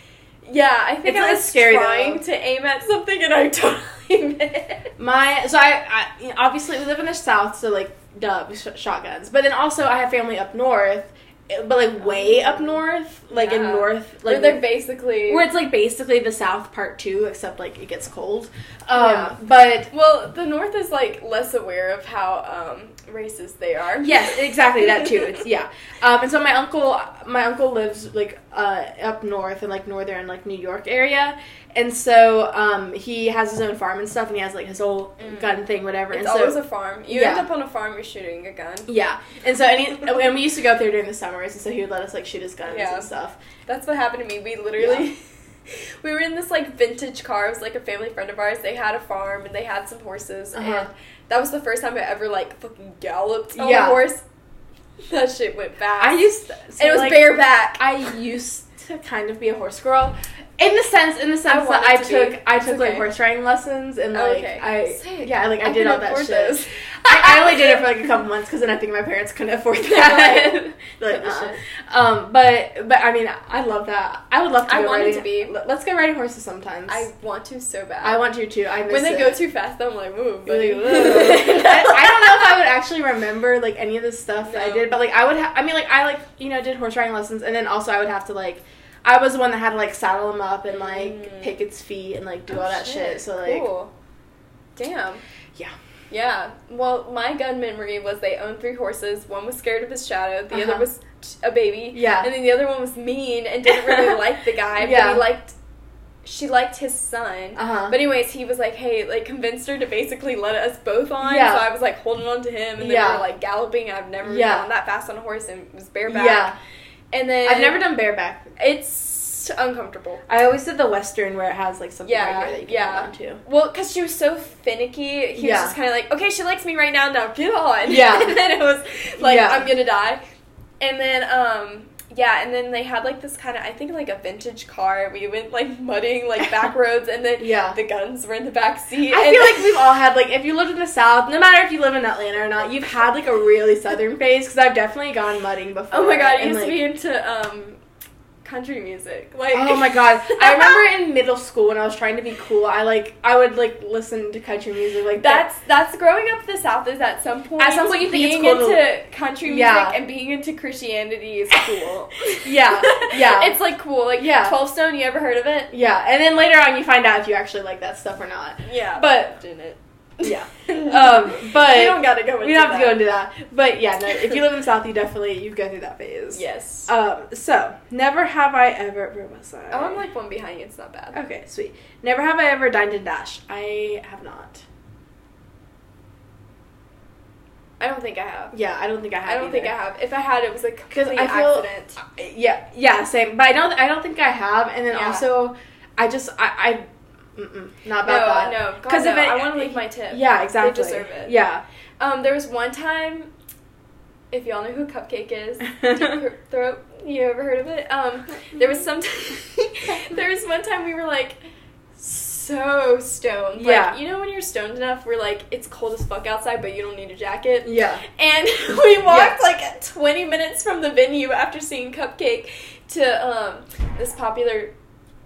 Yeah, I think It's- I was scary, trying though. to aim at something and I totally missed. my. So I, I obviously we live in the South, so like duh, sh- shotguns. But then also I have family up north, eh, but like way up north, like in Yeah. north, Where like they're basically. where it's like basically the South part two, except like it gets cold. Um, Yeah. but well, the North is like less aware of how um, racist they are. Yes, exactly that too. It's yeah. Um, and so my uncle, my uncle lives like uh, up north in like northern like New York area, and so um, he has his own farm and stuff, and he has like his whole Mm. gun thing, whatever. It's and so always a farm. You Yeah. end up on a farm, you're shooting a gun. yeah, and so and, he, and we used to go up there during the summers, and so he would let us like shoot his guns Yeah. and stuff. That's what happened to me. We literally. We were in this like vintage car. It was like a family friend of ours. They had a farm and they had some horses, Uh-huh. and that was the first time I ever like fucking galloped on Yeah. a horse. That shit went fast. I used to, so, and it was like, bareback. I used to kind of be a horse girl. In the sense, in the sense that I to took, be. I took like horse riding lessons and Oh, like okay. I, Sick. yeah, like I, I did all that shit. I, I only did it for like a couple months because then I think my parents couldn't afford that. like, uh-uh. um, but but I mean, I love that. I would love to. I go wanted riding. to be. Let- Let's go riding horses sometimes. I want to so bad. I want to too. I miss when they it. go too fast, I'm like, ooh, like, I, I don't know if I would actually remember like any of the stuff that I did, but like I would. Ha- I mean, like I like you know did horse riding lessons, and then also I would have to like. I was the one that had to like saddle him up and like Mm. pick its feet and like do Oh, all that shit. So like, cool. Damn. Yeah. Yeah. Well, my gun memory was they owned three horses. One was scared of his shadow. The Uh-huh. other was a baby. Yeah. And then the other one was mean and didn't really like the guy. Yeah. But he liked. She liked his son. uh huh. But anyways, he was like, "Hey," like convinced her to basically let us both on. Yeah. So I was like holding on to him, and then Yeah. we were like galloping. I've never Yeah. gone that fast on a horse and was bareback. Yeah. And then I've never done bareback. It's uncomfortable. I always did the western where it has like something Yeah, right here that you can yeah. hold on to. Well, because she was so finicky, he Yeah. was just kind of like, okay, she likes me right now, now get on. Yeah. and then it was like, Yeah. I'm gonna die. And then, um, yeah, and then they had like this kind of, I think like a vintage car. We went like mudding like back roads, and then Yeah. the guns were in the back seat. I and feel like we've all had like if you lived in the south, no matter if you live in Atlanta or not, you've had like a really southern phase because I've definitely gone mudding before. Oh my god, I and, used like, to be into um, country music. Like, Oh my god! I remember in middle school when I was trying to be cool, I like I would like listen to country music like that. That's that's growing up the South. Is at some point At some point you think it's being cool to- into country music Yeah. and being into Christianity is cool. Yeah, yeah. it's like cool. Like Yeah. Twelve Stone. You ever heard of it? Yeah, and then later on you find out if you actually like that stuff or not. Yeah, But didn't. Yeah, um, but we don't gotta go. Into we don't have to go that. into that. But yeah, no, if you live in the south, you definitely you go through that phase. Yes. Um. So never have I ever. Where was I? oh, I'm like one behind you. It's not bad. Okay, sweet. Never have I ever dined and dash. I have not. I don't think I have. Yeah, I don't think I have. I don't think I have. If I had, it was a Because complete I feel, accident. yeah, yeah, same. But I don't, I don't think I have. And then Yeah. also, I just, I, I mm-mm, not No, that. no. Because no. it, I want to leave my tip. Yeah, exactly. They deserve it. Yeah. Um, there was one time, if y'all know who Cupcakke is, Deep Throat. You ever heard of it? Um, there was some. there was one time we were like so stoned. Like, Yeah. you know when you're stoned enough we're like it's cold as fuck outside, but you don't need a jacket. Yeah. And we walked Yeah. like 20 minutes from the venue after seeing Cupcakke to um, this popular.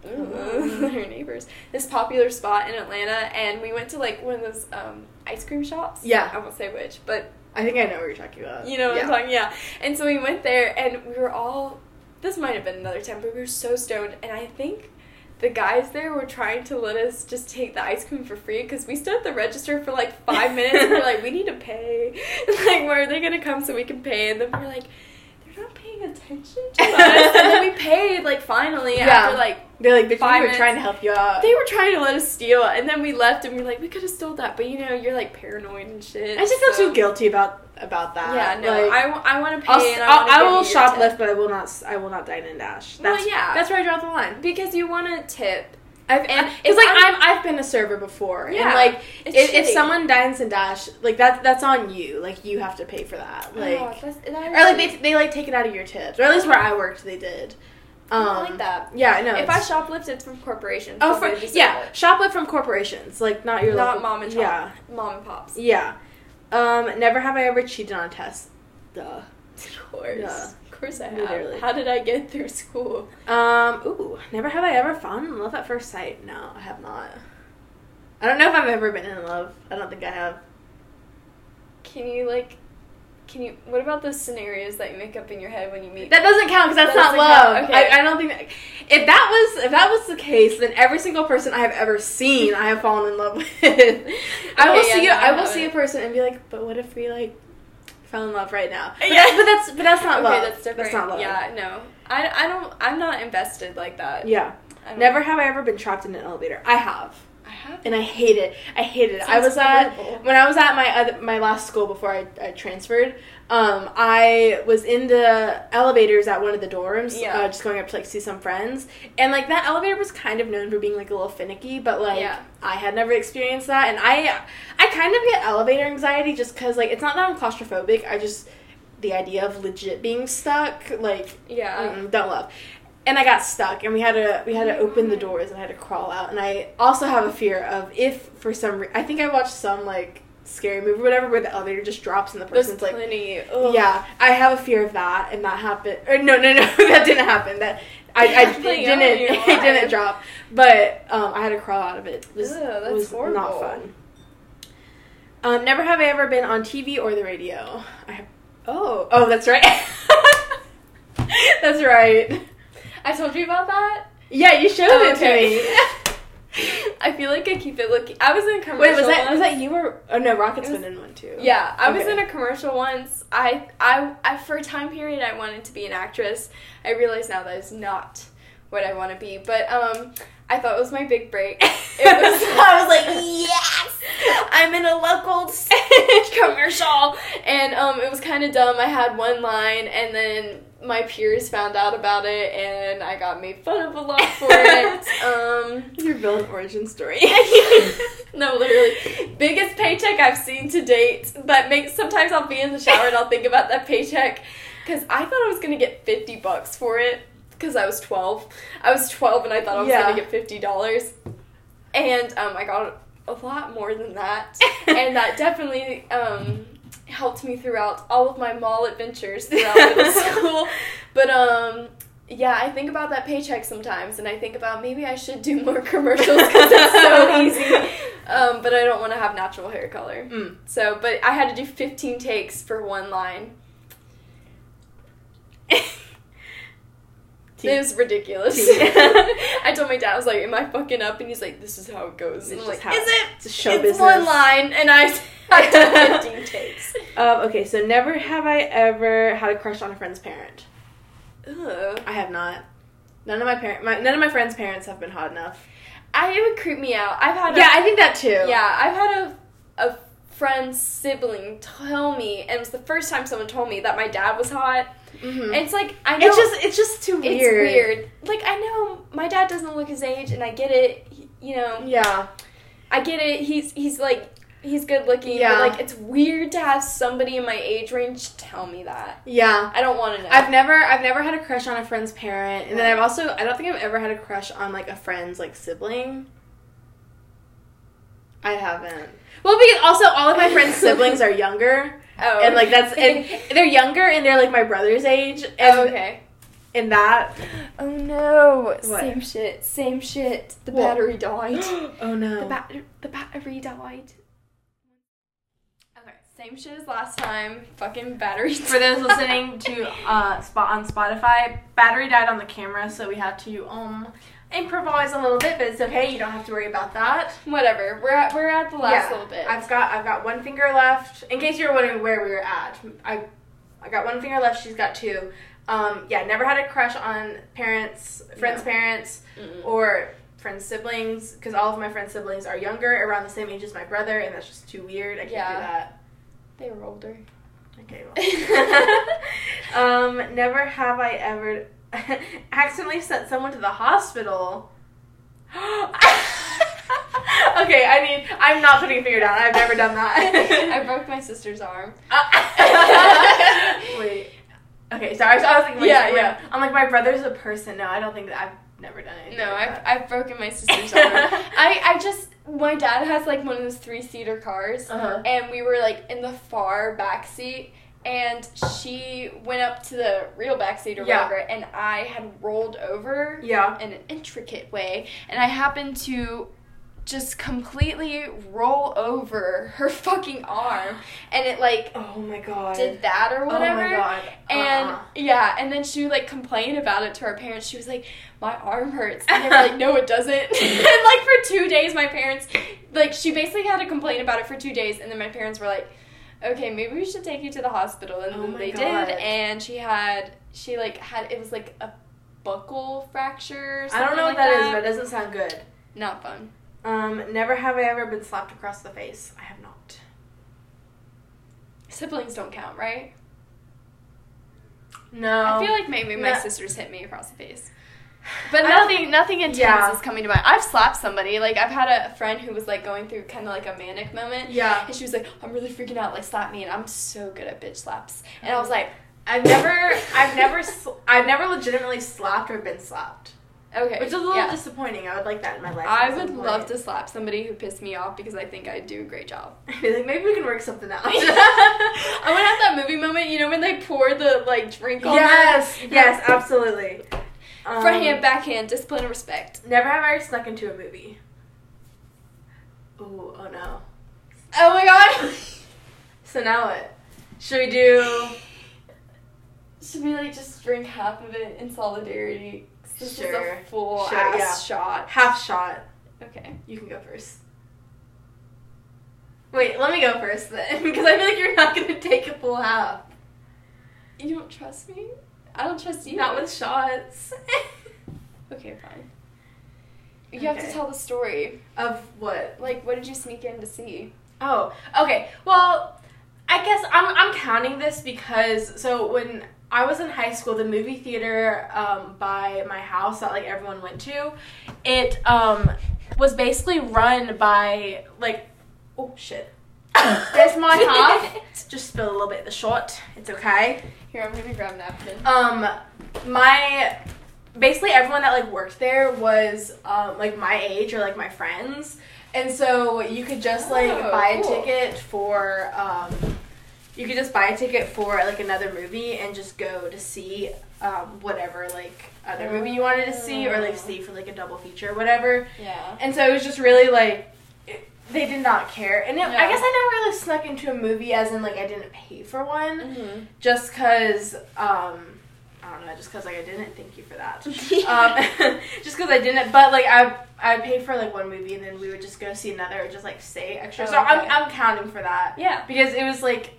Ooh, her neighbors. This popular spot in Atlanta, and we went to like one of those um, ice cream shops. Yeah. I won't say which, but I think I know what you're talking about. you know what yeah. I'm talking. Yeah. And so we went there, and we were all. This might have been another time, but we were so stoned, and I think the guys there were trying to let us just take the ice cream for free because we stood at the register for like five minutes, and we're like, we need to pay. like, where are they gonna come so we can pay? And then we're like. Paying attention to us. and then we paid, like, finally, Yeah. after, like, They're like, bitch, we were trying to help you out. they were trying to let us steal, and then we left, and we were like, we could have stole that, but you know, you're like paranoid and shit. I just feel so- too guilty about about that. Yeah, no, Like, I, want to pay, I'll, I, I'll, I will tip. shoplift, but I will not. I will not dine and dash. Well, yeah. That's where I draw the line. because you want to tip. I've, And it's like I'm- I'm, I've been a server before, Yeah, and like if, if someone dines and dash, like that that's on you. Like you have to pay for that. Like oh, that's, that or like they they like take it out of your tips, or at least where I worked, they did. Um, I like that. Yeah, no. if I shoplift, it's from corporations. oh, for, yeah, it. shoplift from corporations, like not your not local, mom and pop. Yeah, mom and pops. yeah. Um, never have I ever cheated on a test. Duh. Of course, Yeah. Of course I have. Literally. How did I get through school? Um, ooh, never have I ever fallen in love at first sight. No, I have not. I don't know if I've ever been in love. I don't think I have. Can you like? Can you? What about those scenarios that you make up in your head when you meet? That doesn't count because that's That not love. okay. I, I don't think that, if that was if that was the case, then every single person I have ever seen, I have fallen in love with. I will yeah, see no, a, I I will see a person and be like, but what if we like fell in love right now? But, Yeah. that- but that's but that's not okay, love. that's different. That's not love. Yeah, no, I, I don't. I'm not invested like that. Yeah. Never have I ever been trapped in an elevator. I have. And I hate it. I hate it. I was at when I was at my other, my last school before I, I transferred. Um, I was in the elevators at one of the dorms, Yeah. uh, just going up to like see some friends, and like that elevator was kind of known for being like a little finicky, but like Yeah. I had never experienced that, and I I kind of get elevator anxiety just because like it's not that I'm claustrophobic. I just the idea of legit being stuck like Yeah. Mm-mm, don't love. And I got stuck, and we had to we had to open the doors, and I had to crawl out. And I also have a fear of if for some re- I think I watched some like scary movie or whatever where the elevator just drops and the There's person's like ugh. yeah I have a fear of that and that happened or no no no that didn't happen that I, I didn't it didn't drop but um, I had to crawl out of it. It was, Ugh, was not horrible. fun. Um, never have I ever been on TV or the radio. I have. Oh, oh, that's right. that's right. I told you about that. Yeah, you showed Oh, it okay. to me. I feel like I keep it looking. I was in a commercial. Wait, was that was once. that you or oh no? Rocket's was- been in one too. Yeah, I was in a commercial once. I, I, I, for a time period, I wanted to be an actress. I realize now that is not what I want to be. But um, I thought it was my big break. It was. I was like, yes, I'm in a local commercial, and um, it was kind of dumb. I had one line, and then my peers found out about it, and I got made fun of a lot for it. Um. Your villain origin story. no, literally. Biggest paycheck I've seen to date. That makes sometimes I'll be in the shower and I'll think about that paycheck because I thought I was gonna get fifty bucks for it because I was twelve. I was twelve and I thought I was Yeah. gonna get fifty dollars, and um, I got a lot more than that, and that definitely um helped me throughout all of my mall adventures throughout middle school. But um. Yeah, I think about that paycheck sometimes, and I think about maybe I should do more commercials because it's so easy. Um, but I don't want to have natural hair color. Mm. So, but I had to do 15 takes for one line. It was ridiculous. I told my dad, I was like, "Am I fucking up?" And he's like, "This is how it goes." And It's I'm just like, how- "Is it?" it's a show it's business. one line, and I I did 15 takes. Um, okay, so never have I ever had a crush on a friend's parent. Ugh. I have not. None of my parent, my, none of my friends' parents have been hot enough. I it would creep me out. I've had a, Yeah, I think that too. Yeah, I've had a a friend's sibling tell me, and it was the first time someone told me that my dad was hot. Mhm. And it's like I know it's just, it's just too it's weird. weird. Like I know my dad doesn't look his age, and I get it. You know, Yeah. I get it. He's he's like he's good looking. Yeah. But like it's weird to have somebody in my age range tell me that. Yeah. I don't want to know. I've never I've never had a crush on a friend's parent, and then I've also I don't think I've ever had a crush on like a friend's like sibling. I haven't. Well, because also all of my friends' siblings are younger, Oh, and like that's and they're younger and they're like my brother's age. And oh, okay. in that, Oh no. What? Same shit. Same shit. The What? battery died. oh no. the, bat- the battery died. Okay, same shit as last time. Fucking battery. For those listening to uh, spot on Spotify, battery died on the camera, so we had to um improvise a little bit, but it's okay. You don't have to worry about that. Whatever. We're at we're at the last Yeah, little bit. I've got I've got one finger left. In case you're wondering where we were at, I I got one finger left. She's got two. Um, yeah, never had a crush on parents, friends' No. parents, Mm-mm. or friends' siblings, because all of my friends' siblings are younger, around the same age as my brother, and that's just too weird. I can't Yeah. do that. They were older. Okay. Well. um, never have I ever accidentally sent someone to the hospital. okay, I mean, I'm not putting a finger down. I've never done that. I broke my sister's arm. Wait. Okay, sorry. So I was like, Yeah, wait, yeah. I'm like, my brother's a person. No, I don't think that I've never done anything. No, like I've, that. I've broken my sister's arm. I, I just, my dad has like one of those three seater cars, Uh-huh. and we were like in the far back seat, and she went up to the real back seat or Yeah. whatever, and I had rolled over Yeah. in an intricate way, and I happened to just completely roll over her fucking arm, and it like Oh my god. did that or whatever. Oh my god. And Uh-uh. yeah, and then she like complained about it to her parents. She was like, "My arm hurts," and they were like, "No, it doesn't." and like for two days, my parents, like, she basically had to complain about it for two days, and then my parents were like, "Okay, maybe we should take you to the hospital," and Oh then they God. did, and she had, she like had, it was like a buckle fracture. Or I don't know like what that is, but it doesn't sound good. Not fun. Um, never have I ever been slapped across the face. I have not. Siblings don't count, right? No. I feel like maybe my No. sisters hit me across the face. But nothing, nothing intense Yeah. is coming to mind. I've slapped somebody. Like I've had a friend who was like going through kind of like a manic moment, Yeah. and she was like, "I'm really freaking out. Like slap me." And I'm so good at bitch slaps. And I was mm-hmm. like, I've never, I've never, sl- I've never legitimately slapped or been slapped, "Okay." which is a little yeah. disappointing. I would like that in my life. I would point. love to slap somebody who pissed me off because I think I do a great job. I Be like, maybe we can work something out. I want to have that movie moment, you know, when they pour the like drink on yes, them. yes, absolutely. Um, Front hand, backhand, discipline and respect. Never have I ever snuck into a movie. Ooh, oh no. Oh my god. So now what? Should we do? Should we like just drink half of it in solidarity? This is Sure. a full Sure, ass yeah. shot. Half shot. Okay. You can go first. Wait, let me go first then, because I feel like you're not gonna take a full half. You don't trust me? I don't trust you. Not with shots. Okay, fine. You have to tell the story. of what? Like, what did you sneak in to see? Oh, okay. Well, I guess I'm I'm counting this because so when I was in high school, the movie theater um, by my house that like everyone went to, it um, was basically run by like oh shit. There's my half. Just spill a little bit of the shot. It's okay. Here, I'm gonna grab a napkin. Um, my basically everyone that like worked there was um like my age or like my friends, and so you could just like Oh, buy a cool. ticket for um, you could just buy a ticket for like another movie and just go to see um whatever like other movie you wanted to see or like Oh. see for like a double feature or whatever. Yeah. And so it was just really like they did not care, and it, I guess I never really snuck into a movie as in like I didn't pay for one Mm-hmm. just because um I don't know, just because like I didn't. Thank you for that. um, just because I didn't, but like I I paid for like one movie and then we would just go see another or just like stay extra. Oh, so I'm. I'm counting for that Yeah. because it was like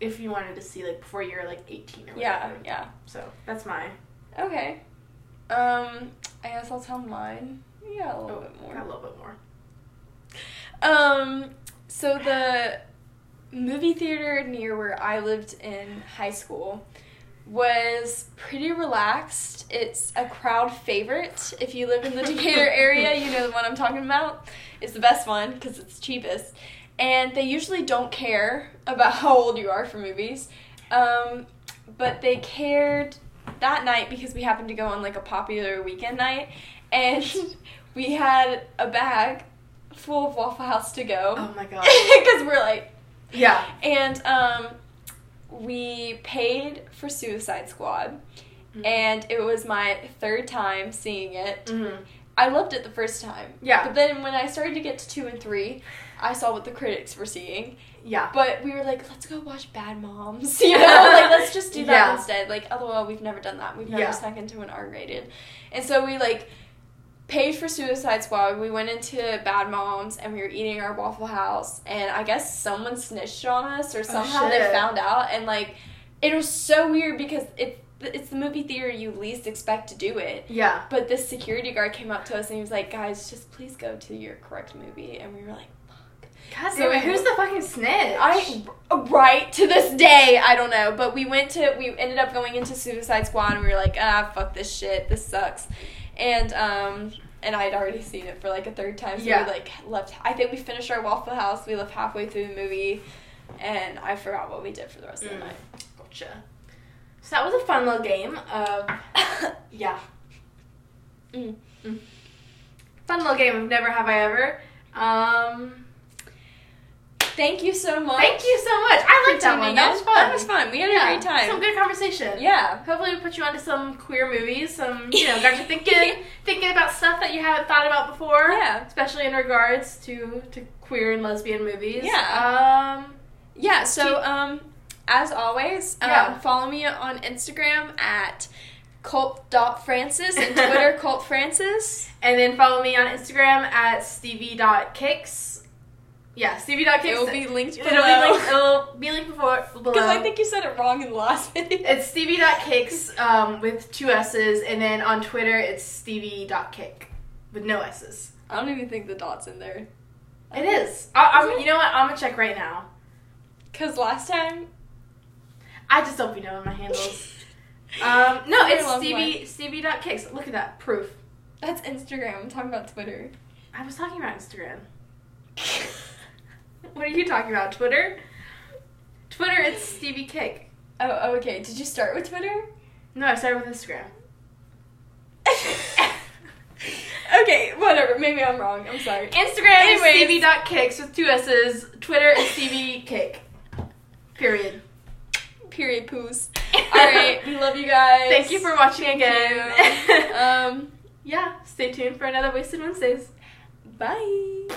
if you wanted to see like before you're like 18 or Yeah. whatever. Yeah. So that's mine. Okay. Um, I guess I'll tell mine. Yeah, a little bit more. a little bit more. Um, so the movie theater near where I lived in high school was pretty relaxed. It's a crowd favorite. If you live in the Decatur area, you know the one I'm talking about. It's the best one because it's cheapest. And they usually don't care about how old you are for movies. Um, but they cared that night because we happened to go on like a popular weekend night and we had a bag full of Waffle House to go. Oh my god. Because we're like, Yeah. and um, we paid for Suicide Squad, Mhm. and it was my third time seeing it. Mm-hmm. I loved it the first time. Yeah. But then when I started to get to two and three, I saw what the critics were seeing. Yeah. But we were like, let's go watch Bad Moms. You know, like let's just do that Yeah. instead. Like, lol, we've never done that. We've never Yeah. snuck into an R rated. And so we like paid for Suicide Squad. We went into Bad Moms and we were eating our Waffle House. And I guess someone snitched on us or somehow they Oh, shit. found out. And like, it was so weird because it it's the movie theater you least expect to do it. Yeah. But this security guard came up to us and he was like, guys, just please go to your correct movie. And we were like, God So damn it. it- Who's the fucking snitch? I right to this day I don't know, but we went to we ended up going into Suicide Squad and we were like ah fuck this shit this sucks, and um and I'd already seen it for like a third time so Yeah. we like left I think we finished our Waffle House we left halfway through the movie, and I forgot what we did for the rest of the Mm. night. Gotcha. So that was a fun little game of yeah. Mm. Fun little game of never have I ever. Um Thank you so much. thank you so much. I liked that one. That was fun. That was fun. We had yeah, a great time. Some good conversation. Yeah. Hopefully we put you onto some queer movies, some you know, got you thinking thinking about stuff that you haven't thought about before. Yeah. Especially in regards to to queer and lesbian movies. Yeah. Um Yeah, so um, as always, um, Yeah. follow me on Instagram at cult.francis and Twitter cult francis. and then follow me on Instagram at stevie.kicks. Yeah, stevie.kicks. It will be linked It'll below. be linked, it'll be linked before, below. Because I think you said it wrong in the last video. It's stevie.kicks um, with two S's, and then on Twitter it's stevie.kick with no S's. I don't even think the dot's in there. It is. I, I'm, you know what? I'm gonna check right now. Because last time. I just don't be knowing my handles. Um, no, it's Stevie Stevie.kicks. Look at that proof. That's Instagram. I'm talking about Twitter. I was talking about Instagram. What are you talking about? Twitter? Twitter, it's Stevie Kick. Oh, oh, okay. Did you start with Twitter? No, I started with Instagram. okay, whatever. Maybe I'm wrong. I'm sorry. Instagram Anyways. is Stevie.kicks with two S's. Twitter is Stevie Kick. Period. Period poos. Alright, we love you guys. Thank you for watching Thank again. um, yeah, stay tuned for another Wasted Wednesdays. bye.